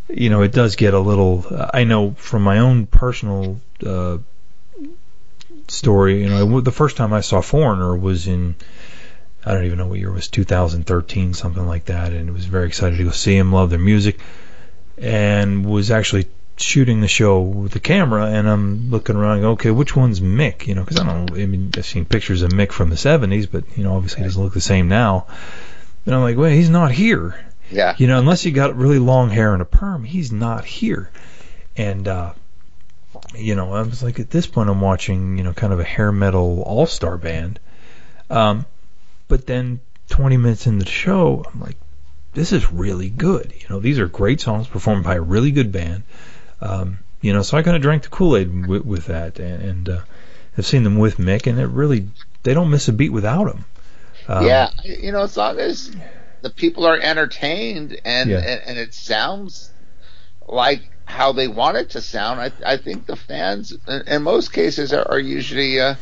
you know, it does get a little. I know from my own personal uh, story. You know, the first time I saw Foreigner was in. I don't even know what year it was, 2013, something like that, and it was very excited to go see him, love their music, and was actually shooting the show with the camera, and I'm looking around, and go, okay, which one's Mick? You know, because I don't. I mean, I've seen pictures of Mick from the 70s, but you know, obviously he doesn't look the same now. And I'm like, well, he's not here. yeah, You know, unless he got really long hair and a perm, he's not here. And uh you know, I was like at this point I'm watching, you know, kind of a hair metal all-star band. Um but then 20 minutes into the show, I'm like this is really good. You know, these are great songs performed by a really good band. Um you know, so I kind of drank the Kool-Aid with, with that and, and uh I've seen them with Mick and it really they don't miss a beat without him. Um, yeah. You know, as long as the people are entertained and Yeah. and, and it sounds like how they want it to sound, I I think the fans in, in most cases are, are usually uh,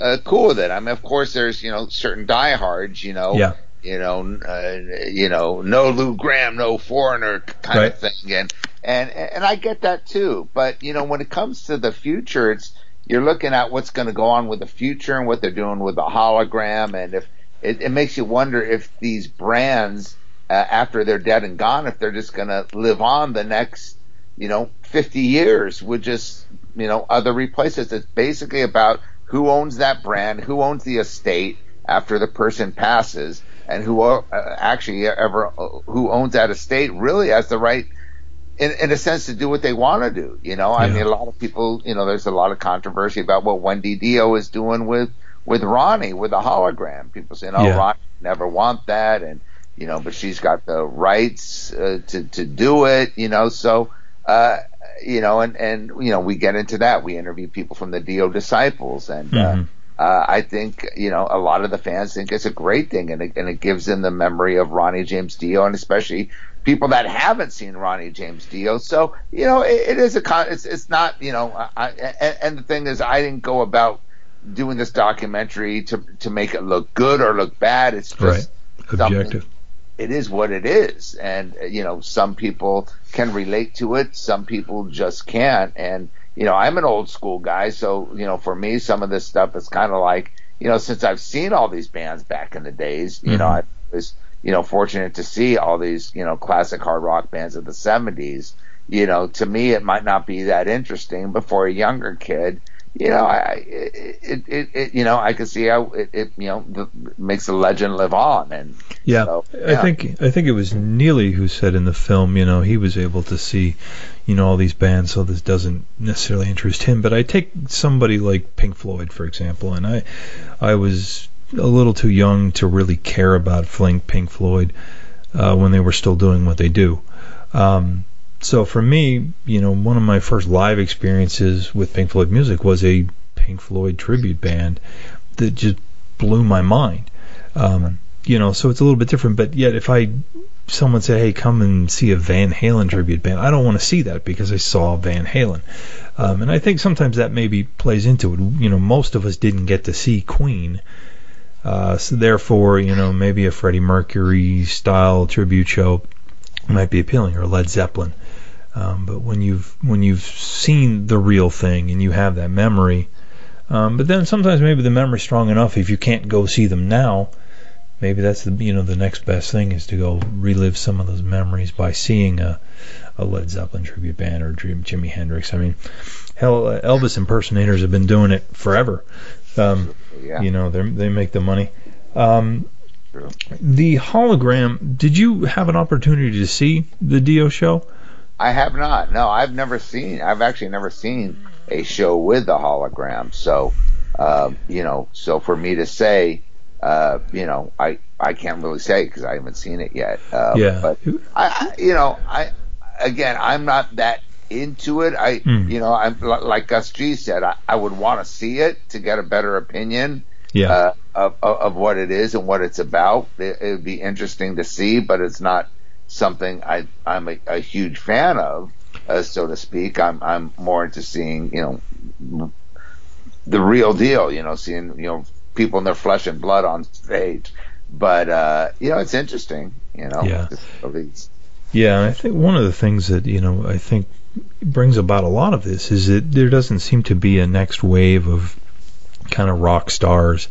uh, cool with it. I mean, of course, there's you know certain diehards, you know, Yeah. you know, uh, you know, no Lou Gramm, no foreigner kind Right. of thing, and and and I get that too. But you know, when it comes to the future, it's you're looking at what's going to go on with the future and what they're doing with the hologram, and if it, it makes you wonder if these brands, uh, after they're dead and gone, if they're just going to live on the next, you know, 50 years with just you know other replaces. It's basically about who owns that brand, who owns the estate after the person passes, and who uh, actually ever who owns that estate really has the right in, in a sense to do what they want to do. You know, I mean, a lot of people, you know, there's a lot of controversy about what Wendy Dio is doing with with Ronnie with the hologram. People saying, "Oh, Yeah. Ronnie never want that," and you know, but she's got the rights uh, to to do it. You know, so. Uh, you know, and, and, you know, we get into that. We interview people from the Dio disciples and, uh, uh, I think, you know, a lot of the fans think it's a great thing and it, and it gives them the memory of Ronnie James Dio and especially people that haven't seen Ronnie James Dio. So, you know, it, it is a con, it's, it's not, you know, I, and, and the thing is, I didn't go about doing this documentary to, to make it look good or look bad. It's just Right. Objective. It is what it is. And uh, you know some people can relate to it some people just can't. And you know i'm an old school guy so you know for me some of this stuff is kind of like you know since i've seen all these bands back in the days you know Mhm. i was you know fortunate to see all these you know classic hard rock bands of the 70s you know to me it might not be that interesting but for a younger kid you know, I it, it, it you know I can see how it, it you know the, makes the legend live on, and Yeah, so, I think I think it was Neely who said in the film, you know, he was able to see, you know, all these bands, so this doesn't necessarily interest him. But I take somebody like Pink Floyd, for example, and I, I was a little too young to really care about Flink Pink Floyd uh, when they were still doing what they do. Um, so for me, you know, one of my first live experiences with Pink Floyd music was a Pink Floyd tribute band that just blew my mind. Um, you know, so it's a little bit different. But yet, if I someone say, "Hey, come and see a Van Halen tribute band," I don't want to see that because I saw Van Halen. Um, and I think sometimes that maybe plays into it. You know, most of us didn't get to see Queen. Uh, so therefore, you know, maybe a Freddie Mercury style tribute show might be appealing, or Led Zeppelin. Um, but when you've when you've seen the real thing and you have that memory, um, but then sometimes maybe the memory's strong enough if you can't go see them now, maybe that's the you know the next best thing is to go relive some of those memories by seeing a, a Led Zeppelin tribute band or Jim- Jimi Hendrix. I mean, hell, uh, Elvis impersonators have been doing it forever. Um, yeah. You know, they they make the money. Um, the hologram. Did you have an opportunity to see the Dio show? I have not. No, I've never seen. I've actually never seen a show with the hologram. So, uh, you know, so for me to say, uh, you know, I I can't really say because I haven't seen it yet. Uh, Yeah. But I, I, you know, I again, I'm not that into it. I, Hmm. you know, I'm like Gus G said. I, I would want to see it to get a better opinion Yeah. uh, of, of of what it is and what it's about. It would be interesting to see, but it's not something I I'm a, a huge fan of, uh, so to speak. I'm I'm more into seeing you know the real deal. You know, seeing you know people in their flesh and blood on stage. But uh, you know, it's interesting. You know, Yeah. the least. Yeah, I think one of the things that you know I think brings about a lot of this is that there doesn't seem to be a next wave of kind of rock stars,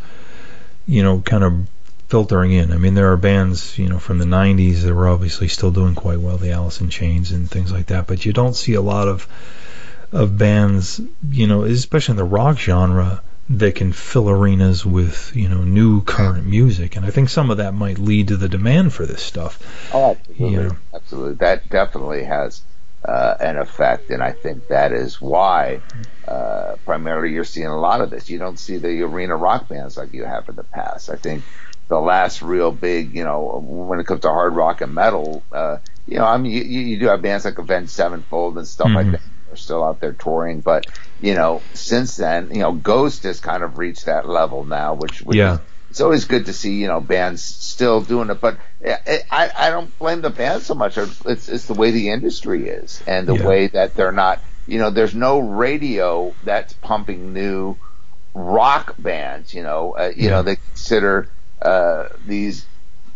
you know, kind of filtering in. I mean, there are bands, you know, from the '90s that were obviously still doing quite well, the Alice in Chains and things like that, but you don't see a lot of of bands, you know, especially in the rock genre that can fill arenas with, you know, new current music. And I think some of that might lead to the demand for this stuff. Oh, absolutely. Yeah. Absolutely. That definitely has uh, an effect, and I think that is why uh, primarily you're seeing a lot of this. You don't see the arena rock bands like you have in the past. I think the last real big, you know, when it comes to hard rock and metal, uh, you know, I mean, you, you do have bands like Avenged Sevenfold and stuff like Mhm. that. They're still out there touring, but you know, since then, you know, Ghost has kind of reached that level now, which, which Yeah. is it's always good to see you know bands still doing it, but I I, I don't blame the band so much. It's it's the way the industry is and the Yeah. way that they're not. You know, there's no radio that's pumping new rock bands. You know, uh, you Yeah. know they consider uh, these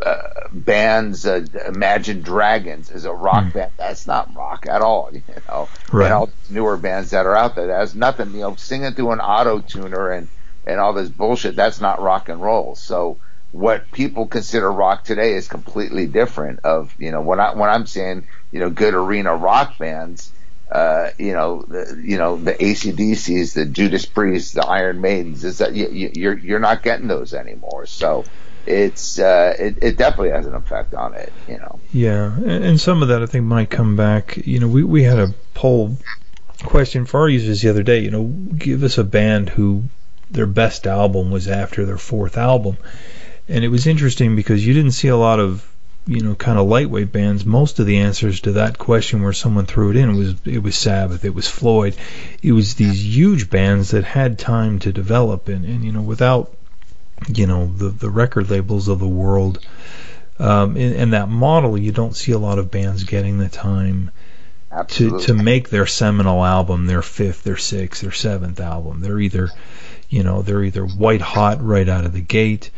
uh, bands, uh, Imagine Dragons is a rock Mm. band. That's not rock at all, you know. Right. And all these newer bands that are out there, that has nothing, you know, singing through an auto tuner and and all this bullshit. That's not rock and roll. So what people consider rock today is completely different. Of you know when I when I'm saying you know good arena rock bands. Uh, you know, the, you know the ACDCs, the Judas Priests, the Iron Maidens. Is that you, you, you're you're not getting those anymore? So it's uh, it, it definitely has an effect on it. You know. Yeah, and some of that I think might come back. You know, we we had a poll question for our users the other day. You know, give us a band who their best album was after their fourth album, and it was interesting because you didn't see a lot of you know kind of lightweight bands. Most of the answers to that question where someone threw it in was it was Sabbath, it was Floyd, it was these huge bands that had time to develop, and and you know without you know the the record labels of the world um, in, in that model, you don't see a lot of bands getting the time to to make their seminal album their fifth, their sixth, their seventh album. They're either, you know, they're either white hot right out of the gate,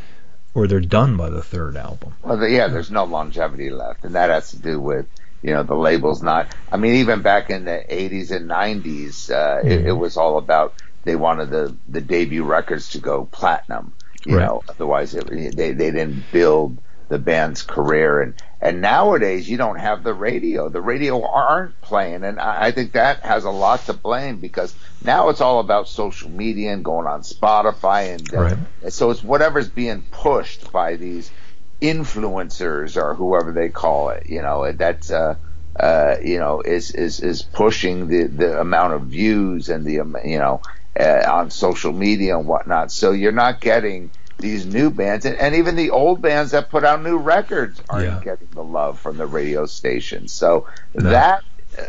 or they're done by the third album. Well, yeah, there's no longevity left, and that has to do with you know the labels not. I mean, even back in the 80s and 90s, uh, it, it was all about they wanted the the debut records to go platinum. You Right. know, otherwise it, they they didn't build the band's career and and nowadays you don't have the radio the radio aren't playing and I, I think that has a lot to blame because now it's all about social media and going on spotify and uh, Right. so it's whatever's being pushed by these influencers or whoever they call it you know that's uh uh, you know, is is is pushing the the amount of views and the you know uh, on social media and whatnot. So you're not getting these new bands, and, and even the old bands that put out new records aren't Yeah. getting the love from the radio stations. So No. that uh,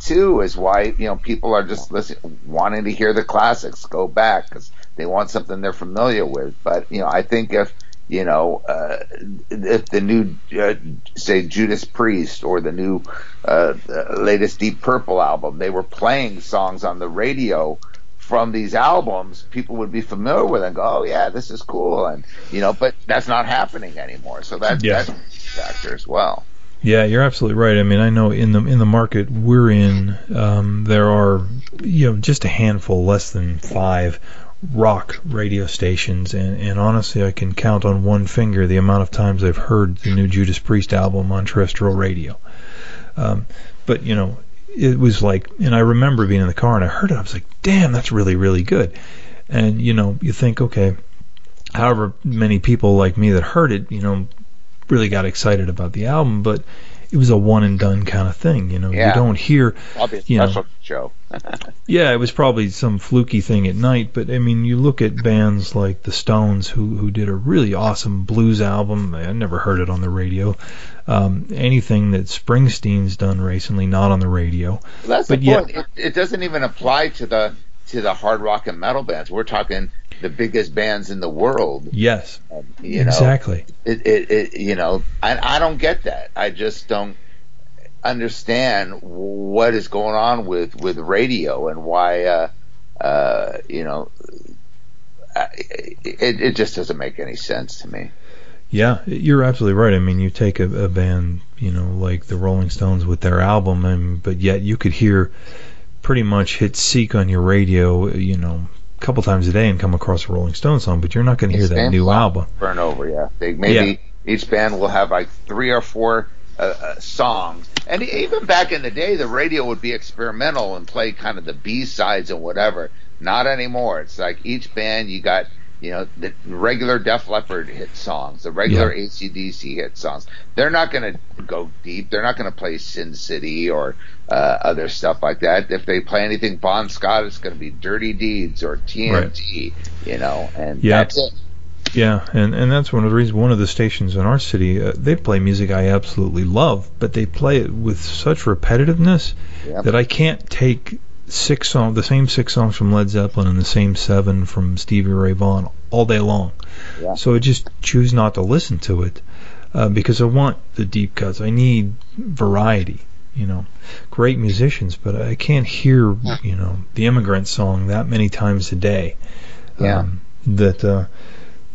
too is why you know people are just listening, wanting to hear the classics, go back because they want something they're familiar with. But you know, I think if you know, uh, if the new, uh, say, Judas Priest or the new, uh, uh, latest Deep Purple album, they were playing songs on the radio from these albums, people would be familiar with and go, "Oh yeah, this is cool," and you know, but that's not happening anymore. So that, Yeah. that's a factor as well. Yeah, you're absolutely right. I mean, I know in the in the market we're in, um, there are you know just a handful, less than five rock radio stations, and, and honestly, I can count on one finger the amount of times I've heard the new Judas Priest album on terrestrial radio. Um, but you know, it was like, and I remember being in the car and I heard it. I was like, damn, that's really really good. And you know, you think, okay, however many people like me that heard it, you know, really got excited about the album, but it was a one and done kind of thing. You know, you don't hear. Be You know. show. Yeah, it was probably some fluky thing at night, but I mean, you look at bands like the Stones, who who did a really awesome blues album. I never heard it on the radio. Um, anything that Springsteen's done recently, not on the radio. That's But the yet- point. It, it doesn't even apply to the to the hard rock and metal bands. We're talking the biggest bands in the world. Yes, um, You know, exactly. it, it, it you know I, I don't get that i just don't understand what is going on with with radio and why uh uh you know I- it, it just doesn't make any sense to me Yeah, you're absolutely right. I mean, you take a, a band, you know, like the Rolling Stones with their album, and but yet you could hear pretty much hit seek on your radio, you know, couple times a day and come across a Rolling Stone song, but you're not going to hear It's that new album. burn over yeah. They maybe each band will have like three or four uh, uh, songs. And even back in the day the radio would be experimental and play kind of the b sides and whatever. Not anymore. It's like each band you got you know the regular def leppard hit songs the regular Yeah. acdc hit songs they're not going to go deep they're not going to play sin city or uh, other stuff like that if they play anything bon scott it's going to be dirty deeds or tnt you know and Yeah. that's it Yeah, and and that's one of the reasons. One of the stations in our city, uh, they play music I absolutely love, but they play it with such repetitiveness Yep. that I can't take six songs, the same six songs from Led Zeppelin and the same seven from Stevie Ray Vaughan all day long. Yeah. So I just choose not to listen to it uh, because I want the deep cuts. I need variety. You know, great musicians, but I can't hear you know the Immigrant song that many times a day. Yeah. Um, that uh,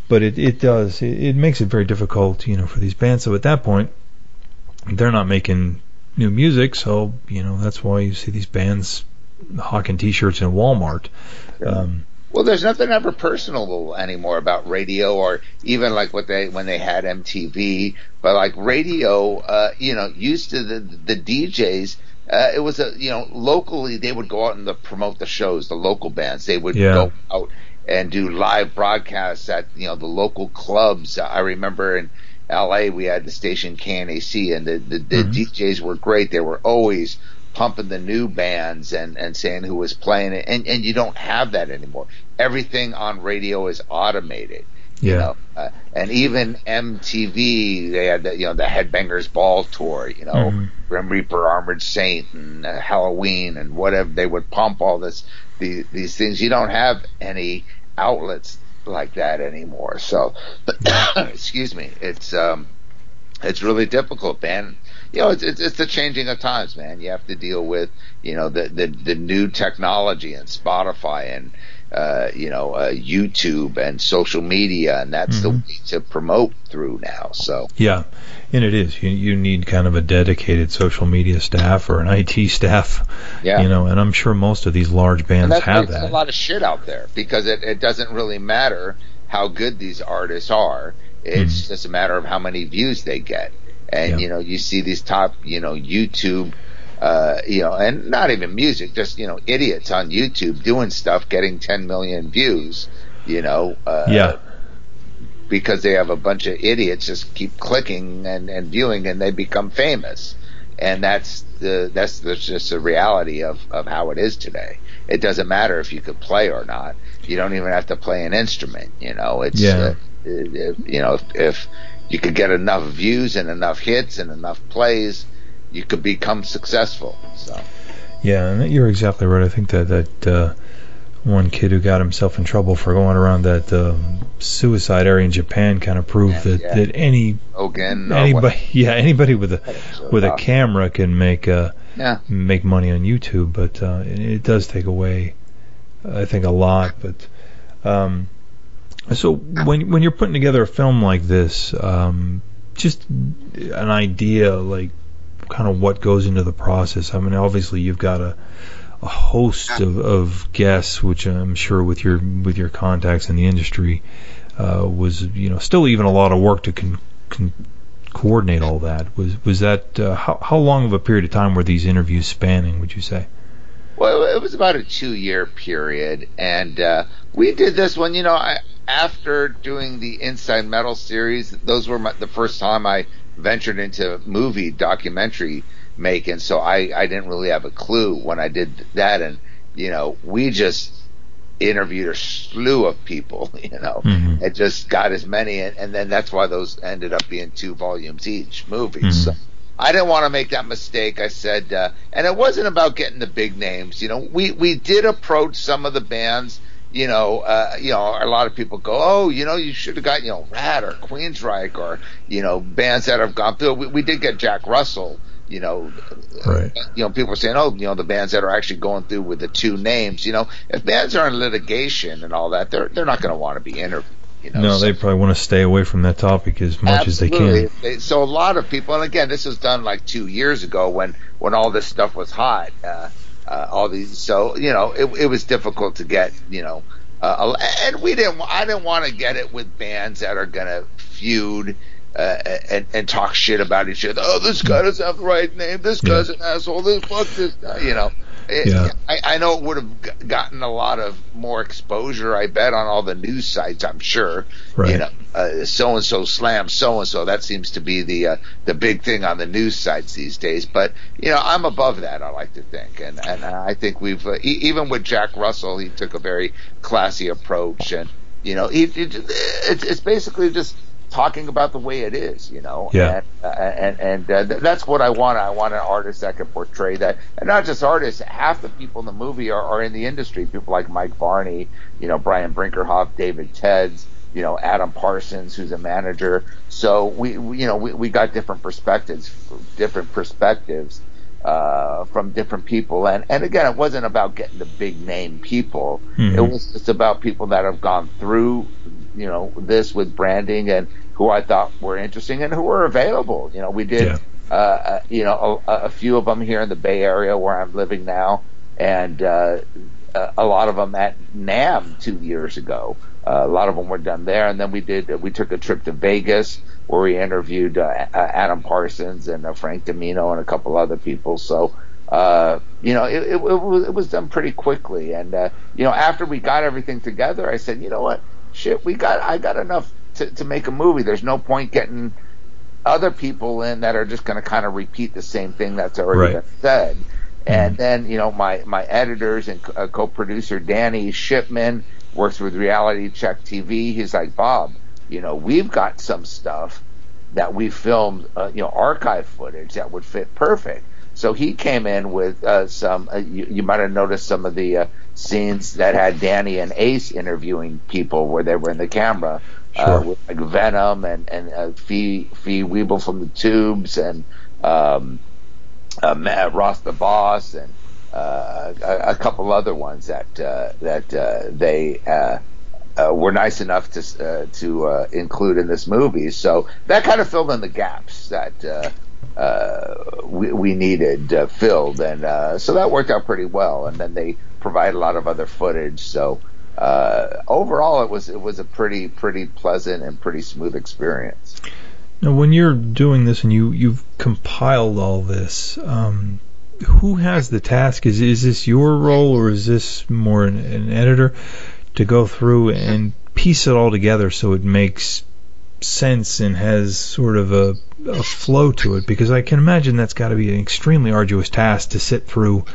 but it it does it, it makes it very difficult, you know, for these bands. So at that point, they're not making new music, so you know that's why you see these bands hawking T-shirts in Walmart. Um, Well, there's nothing ever personal anymore about radio, or even like what they when they had MTV. But like radio, uh, you know, used to the the DJs. Uh, it was a you know locally they would go out and the, promote the shows. The local bands they would Yeah. go out and do live broadcasts at you know the local clubs. I remember in L.A. we had the station KNAC, and the the, the DJs were great. They were always pumping the new bands and and saying who was playing it, and and you don't have that anymore. Everything on radio is automated. yeah, You know, uh, and even MTV, they had the, you know the Headbangers Ball tour, you know, Mhm. Grim Reaper, Armored Saint, and uh, Helloween, and whatever. They would pump all this these, these things. You don't have any outlets like that anymore. So, excuse me, it's um, it's really difficult, man. You know, it's, it's it's the changing of times, man. You have to deal with you know the the, the new technology and Spotify and uh, you know uh, YouTube and social media, and that's the way to promote through now. So yeah, and it is. You you need kind of a dedicated social media staff or an IT staff. Yeah. you know, and I'm sure most of these large and bands have that. a lot of shit out there because it, it doesn't really matter how good these artists are. It's just a matter of how many views they get. And Yeah. you know, you see these top, you know, YouTube, uh, you know, and not even music, just you know, idiots on YouTube doing stuff, getting 10 million views. You know, uh, yeah, because they have a bunch of idiots just keep clicking and, and viewing and they become famous. And that's the that's the, just the reality of, of how it is today. It doesn't matter if you could play or not. You don't even have to play an instrument. You know, it's Yeah. uh, you know if, if you could get enough views and enough hits and enough plays, you could become successful. So Yeah, and you're exactly right. I think that that uh, one kid who got himself in trouble for going around that um, suicide area in Japan kind of proved that, Yeah. that any or anybody yeah anybody with a what- with a camera can make uh, yeah, make money on YouTube, but uh, it, it does take away I think a lot. But um, so when when you're putting together a film like this, um, just an idea like kind of what goes into the process. I mean, obviously you've got a a host of, of guests, which I'm sure with your with your contacts in the industry uh, was you know still even a lot of work to con, con, coordinate all that. Was was that uh, how how long of a period of time were these interviews spanning? Would you say? Well, it was about a two-year period, and uh, we did this one. You know, I, after doing the Inside Metal series, those were my, the first time I ventured into movie documentary making. So I, I didn't really have a clue when I did that, and you know, we just interviewed a slew of people. You know, Mhm. it just got as many, and, and then that's why those ended up being two volumes each movies. So I didn't want to make that mistake. I said, uh, and it wasn't about getting the big names. You know, we we did approach some of the bands. You know, uh, you know, a lot of people go, oh, you know, you should have got you know Ratt or Queensryche or you know bands that have gone through. We, we did get Jack Russell. You know, Right. you know, people are saying, oh, you know, the bands that are actually going through with the two names. You know, if bands are in litigation and all that, they're they're not going to want to be interviewed. You know, No, so- they probably want to stay away from that topic as much as they can. So a lot of people, and again, this was done like two years ago when when all this stuff was hot. Uh, uh, all these, so you know, it, it was difficult to get, you know, uh, and we didn't. I didn't want to get it with bands that are gonna feud. Uh, and, and talk shit about each other. Oh, this guy doesn't have the right name. This Yeah. guy's an asshole. This fuck this guy. You know, It- Yeah. I, I know it would have g- gotten a lot of more exposure. I bet on all the news sites. I'm sure. Right. You know, so and so slam so and so. That seems to be the uh, the big thing on the news sites these days. But you know, I'm above that. I like to think, and and I think we've uh, e- even with Jack Russell, he took a very classy approach, and you know, he, he it's, it's basically just talking about the way it is. You know, Yeah. and uh, and, and uh, th- that's what I want. I want an artist that can portray that, and not just artists. Half the people in the movie are, are in the industry. People like Mike Varney, you know, Brian Brinkerhoff, David Teds, you know, Adam Parsons, who's a manager. So we, we you know, we, we got different perspectives, different perspectives uh, from different people. And and again, it wasn't about getting the big name people. Mhm. It was just about people that have gone through you know this with branding and who I thought were interesting and who were available. You know, we did. Yeah. Uh, uh, you know, a, a few of them here in the Bay Area where I'm living now, and uh, a a lot of them at NAMM two years ago. Uh, a lot of them were done there, and then we did. We took a trip to Vegas where we interviewed uh, uh, Adam Parsons and uh, Frank Domino and a couple other people. So, uh, you know, it, it, it, was, it was done pretty quickly. And uh, you know, after we got everything together, I said, you know what, shit, we got I got enough to, to make a movie. There's no point getting other people in that are just going to kind of repeat the same thing that's already Right. been said. And then, you know, my, my editors and uh, co-producer Danny Shipman works with Reality Check TV. He's like, Bob, you know, we've got some stuff that we filmed, uh, you know, archive footage that would fit perfect. So he came in with uh, some. Uh, you, you might have noticed some of the uh, scenes that had Danny and Ace interviewing people where they were in the camera, uh, Sure. with like Venom and and uh, Fee Fee Waybill from the Tubes and um, uh, Matt Ross the Boss and uh, a, a couple other ones that uh, that uh, they uh, uh, were nice enough to uh, to uh, include in this movie. So that kind of filled in the gaps that we, we needed uh, filled, and uh, so that worked out pretty well. And then they provide a lot of other footage. So uh, overall, it was it was a pretty pretty pleasant and pretty smooth experience. Now, when you're doing this and you you've compiled all this, um, who has the task? Is is this your role or is this more an, an editor to go through and piece it all together so it makes sense and has sort of a, a flow to it? Because I can imagine that's got to be an extremely arduous task to sit through.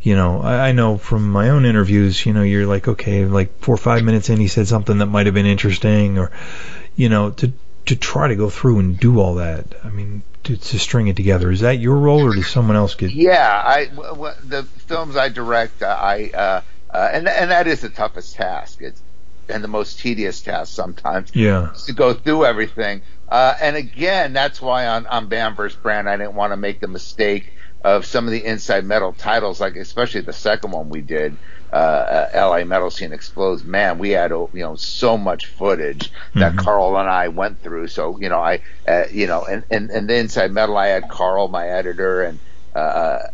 You know, I, I know from my own interviews, you know, you're like, okay, like four or five minutes in, he said something that might have been interesting, or, you know, to to try to go through and do all that. I mean, to, to string it together. Is that your role, or does someone else get? Yeah, I w- w- the films I direct, I uh, uh, and and that is the toughest task. It's and the most tedious task sometimes. Yeah. to go through everything. Uh, and again, that's why on on Band vs. Brand, I didn't want to make the mistake of some of the inside metal titles, like especially the second one we did. Uh, uh, LA Metal Scene Explodes. Man, we had oh, you know so much footage that Carl and I went through. So you know, I uh, you know, and, and and the inside metal, I had Carl, my editor, and uh,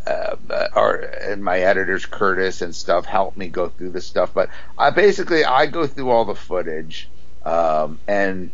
uh, uh, or and my editors Curtis and stuff help me go through the stuff. But I basically I go through all the footage, um, and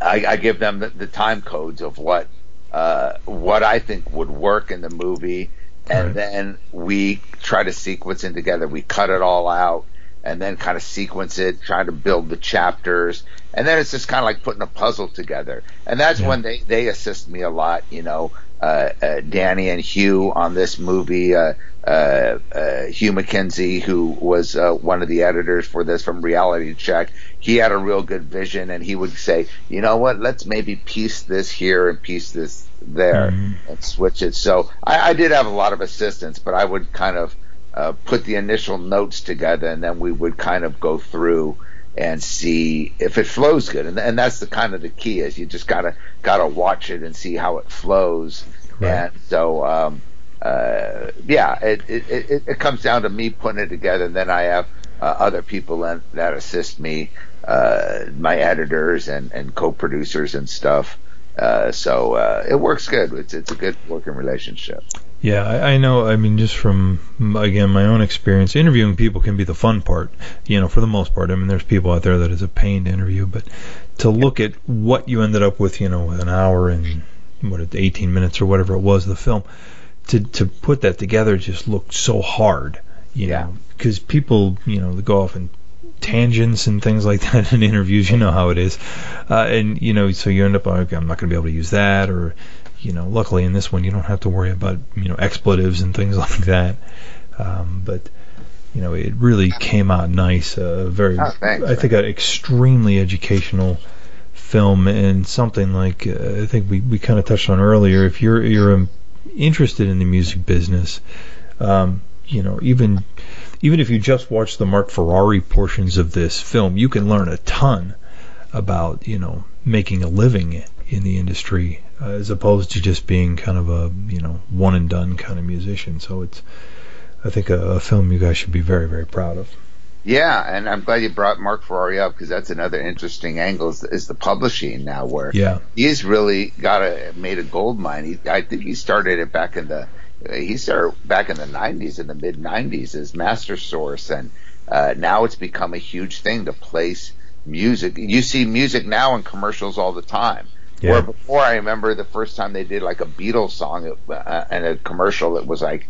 I, I give them the, the time codes of what uh, what I think would work in the movie, and Right. then we try to sequence it together. We cut it all out, and then kind of sequence it, trying to build the chapters, and then it's just kind of like putting a puzzle together. And that's Yeah. when they they assist me a lot. You know, Danny and Hugh on this movie. Uh, uh, uh, Hugh McKenzie, who was uh, one of the editors for this from Reality Check, he had a real good vision, and he would say, "You know what? Let's maybe piece this here and piece this there, and switch it." So I, I did have a lot of assistance, but I would kind of uh, put the initial notes together, and then we would kind of go through and see if it flows good, and, and that's the kind of the key is you just gotta gotta watch it and see how it flows, Right. and so. Um, uh, yeah, it, it, it, it comes down to me putting it together, and then I have uh, other people in, that assist me, uh, my editors and, and co-producers and stuff. Uh, so uh, it works good. It's it's a good working relationship. Yeah, I, I know. I mean, just from again my own experience, interviewing people can be the fun part. You know, for the most part. I mean, there's people out there that is a pain to interview, but to look at what you ended up with, you know, with an hour and what, 18 minutes or whatever it was, the film, to to put that together just looked so hard. You Yeah. because people, you know, they go off in tangents and things like that in interviews. You know how it is, uh, and you know, so you end up like, I'm not going to be able to use that, or you know, luckily in this one you don't have to worry about you know expletives and things like that. Um, but you know, it really came out nice. Uh, very, Oh, I think, an extremely educational film and something like uh, I think we, we kind of touched on earlier. If you're you're interested in the music business, um, you know, even even if you just watch the Marc Ferrari portions of this film, you can learn a ton about you know making a living in the industry uh, as opposed to just being kind of a you know one and done kind of musician. So it's I think a, a film you guys should be very very proud of. Yeah, and I'm glad you brought Marc Ferrari up because that's another interesting angle is, is the publishing now, where Yeah. he's really got a made a gold mine. He, I think he started it back in the he started back in the 90s, in the mid 90s, as Master Source, and uh, now it's become a huge thing to place music. You see music now in commercials all the time. Yeah. Where before, I remember the first time they did like a Beatles song uh, and a commercial, it was like,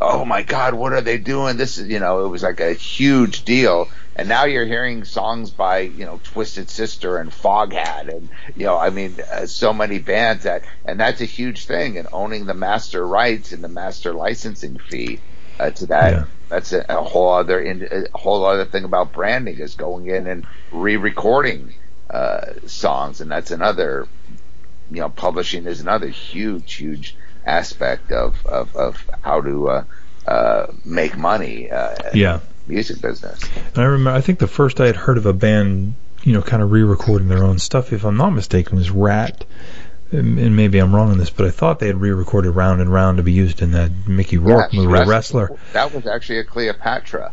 oh my God, what are they doing? This is, you know, it was like a huge deal. And now you're hearing songs by, you know, Twisted Sister and Foghat and, you know, I mean, uh, so many bands that, and that's a huge thing. And owning the master rights and the master licensing fee uh, to that, Yeah. that's a, a whole other, in, a whole other thing about branding is going in and re-recording uh, songs. And that's another, you know, publishing is another huge, huge aspect of, of, of how to uh, uh, make money uh, Yeah. music business. And I remember, I think the first I had heard of a band, you know, kind of re-recording their own stuff, if I'm not mistaken, was Ratt. And maybe I'm wrong on this, but I thought they had re-recorded Round and Round to be used in that Mickey Rourke movie, Wrestler- Wrestler. That was actually a Cleopatra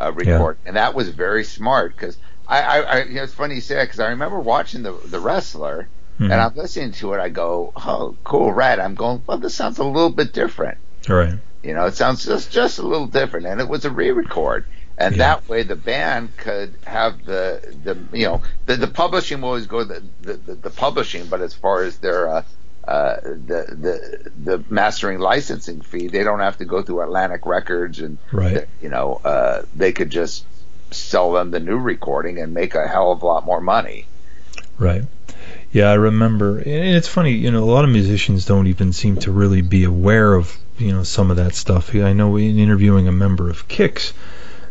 uh, record, and that was very smart because I, I, I you know, it's funny you say that because I remember watching the the Wrestler, Mhm. and I'm listening to it. I go, oh, cool, right. I'm going, well, this sounds a little bit different. Right. You know, it sounds just just a little different, and it was a re-record, and Yeah. that way the band could have the the you know the the publishing will always go the the, the, the publishing, but as far as their uh, uh, the the the mastering licensing fee, they don't have to go through Atlantic Records, and Right. you know uh, they could just sell them the new recording and make a hell of a lot more money. Right. Yeah, I remember. And it's funny, you know, a lot of musicians don't even seem to really be aware of, you know, some of that stuff. I know in interviewing a member of Kix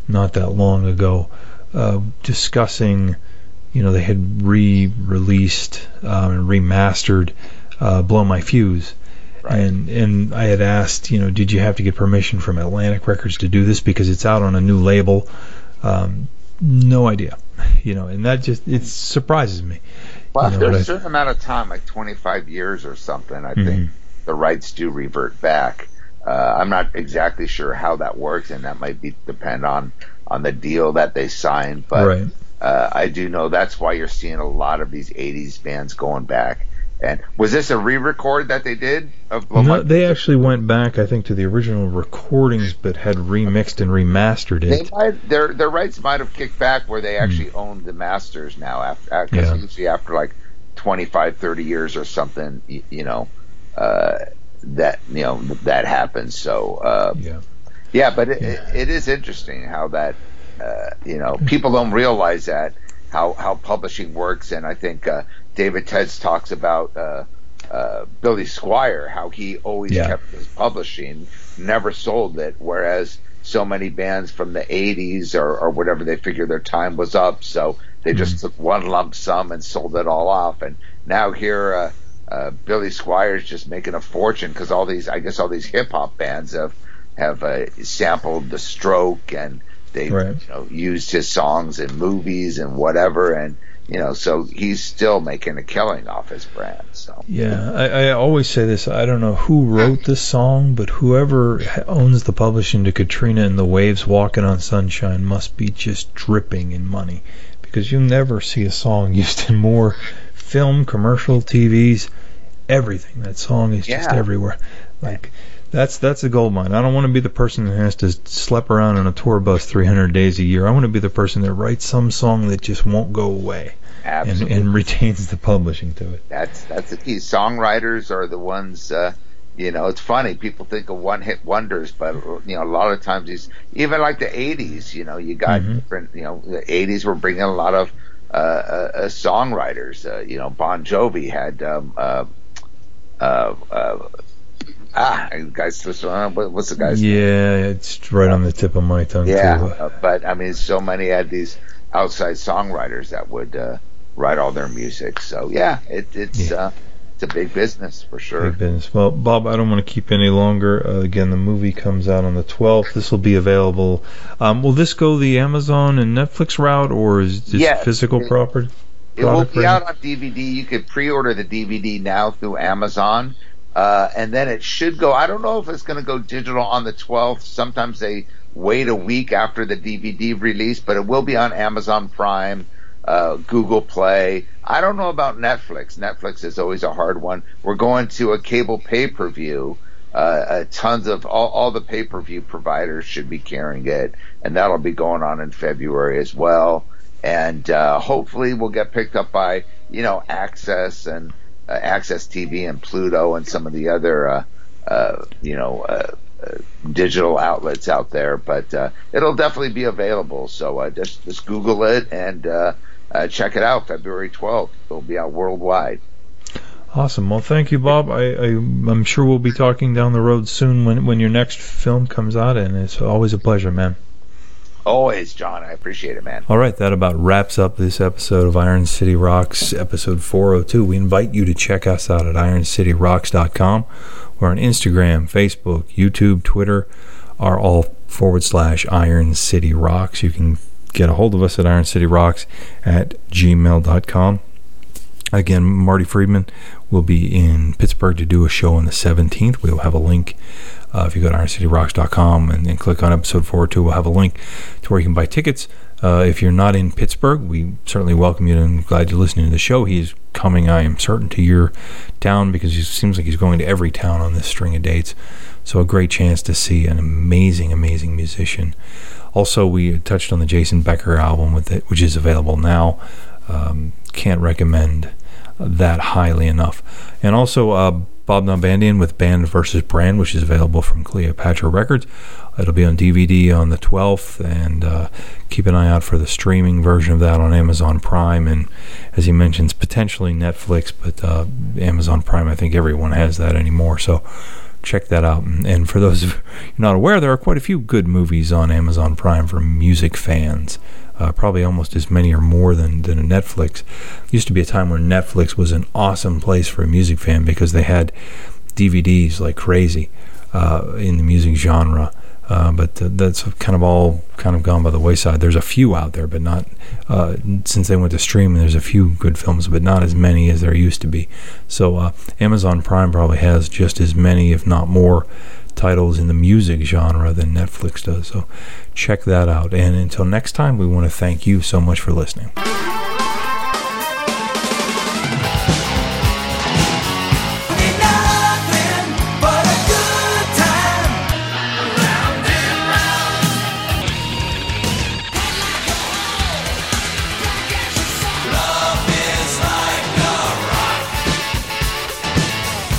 not that long ago, uh, discussing, you know, they had re-released uh, and remastered uh, "Blow My Fuse." Right. And and I had asked, you know, did you have to get permission from Atlantic Records to do this because it's out on a new label? Um, no idea, you know, and that just it surprises me. Well, after a certain amount of time, like 25 years or something, I Mhm. think the rights do revert back. Uh, I'm not exactly sure how that works, and that might be depend on on the deal that they signed. But Right. uh, I do know that's why you're seeing a lot of these 80s bands going back. And was this a re-record that they did of No, they actually went back, I think, to the original recordings, but had remixed and remastered They it. might their their rights might have kicked back where they actually own the masters now after because Yeah. usually after like 25 30 years or something you, you know uh, that you know that happens so uh, Yeah. yeah but it, it, it is interesting how that uh, you know people don't realize that how how publishing works and I think uh, David Teds talks about uh, uh, Billy Squier how he always Yeah. kept his publishing never sold it whereas so many bands from the 80s or, or whatever they figure their time was up so they just took one lump sum and sold it all off and now here uh, uh, Billy Squier's just making a fortune because all these I guess all these hip hop bands have have uh, sampled the stroke and they Right. you know used his songs in movies and whatever and you know so he's still making a killing off his brand so Yeah, I, I always say this. I don't know who wrote this song, but whoever owns the publishing to Katrina and the Waves Walking on Sunshine must be just dripping in money because you'll never see a song used in more film, commercial, TVs, everything. That song is just everywhere. Like that's that's a gold mine. I don't want to be the person that has to slep around on a tour bus 300 days a year. I want to be the person that writes some song that just won't go away and, absolutely and retains the publishing to it. that's that's the key songwriters are the ones uh you know it's funny people think of one hit wonders but you know a lot of times these even like the 80s you know you got Mhm. different you know the 80s were bringing a lot of uh, uh, uh songwriters uh, you know Bon Jovi had um uh uh, uh ah guys what's the guy's name? Yeah, it's right on the tip of my tongue Yeah, too. uh, but I mean, so many had these outside songwriters that would uh, write all their music. So yeah, it, it's Yeah. uh, it's a big business for sure. Big business. Well, Bob, I don't want to keep any longer. Uh, again, the movie comes out on the 12th. This will be available. Um, will this go the Amazon and Netflix route, or is this physical it- property? It will be right out on DVD. You could pre-order the DVD now through Amazon, uh, and then it should go. I don't know if it's going to go digital on the 12th. Sometimes they wait a week after the DVD release, but it will be on Amazon Prime, uh, Google Play. I don't know about Netflix. Netflix is always a hard one. We're going to a cable pay per view. Uh, uh, tons of all, all the pay per view providers should be carrying it, and that'll be going on in February as well. And uh, hopefully, we'll get picked up by you know Access and uh, Access TV and Pluto and some of the other uh, uh, you know uh, uh, digital outlets out there. But uh, it'll definitely be available. So just just Google it and check it out. February 12th, it'll be out worldwide. Awesome. Well, thank you, Bob. I, I I'm sure we'll be talking down the road soon when when your next film comes out, and it's always a pleasure, man. Always, John. I appreciate it, man. All right, that about wraps up this episode of Iron City Rocks, episode 402. We invite you to check us out at ironcityrocks.com. We're on Instagram, Facebook, YouTube, Twitter, are all forward slash Iron City Rocks. You can get a hold of us at ironcityrocks at gmail.com. Again, Marty Friedman will be in Pittsburgh to do a show on the 17th. We'll have a link. Uh, if you go to ironcityrocks.com and, and click on episode 402, we'll have a link to where you can buy tickets. Uh, if you're not in Pittsburgh, we certainly welcome you and I'm glad you're listening to the show. He's coming, I am certain, to your town because he seems like he's going to every town on this string of dates. So, a great chance to see an amazing, amazing musician. Also, we touched on the Jason Becker album, with it, which is available now. Um, can't recommend that highly enough. And also, uh, Bob Nalbandian with Band versus Brand, which is available from Cleopatra Records. It'll be on DVD on the 12th, and uh, keep an eye out for the streaming version of that on Amazon Prime. And as he mentions, potentially Netflix, but uh, Amazon Prime, I think everyone has that anymore. So check that out. And, and for those of you not aware, there are quite a few good movies on Amazon Prime for music fans uh, probably almost as many or more than, than a Netflix. Used to be a time where Netflix was an awesome place for a music fan because they had DVDs like crazy uh, in the music genre. Uh, but th- that's kind of all kind of gone by the wayside. There's a few out there, but not uh, since they went to streaming. There's a few good films, but not as many as there used to be. So uh, Amazon Prime probably has just as many, if not more, titles in the music genre than Netflix does. So check that out. And until next time, we want to thank you so much for listening.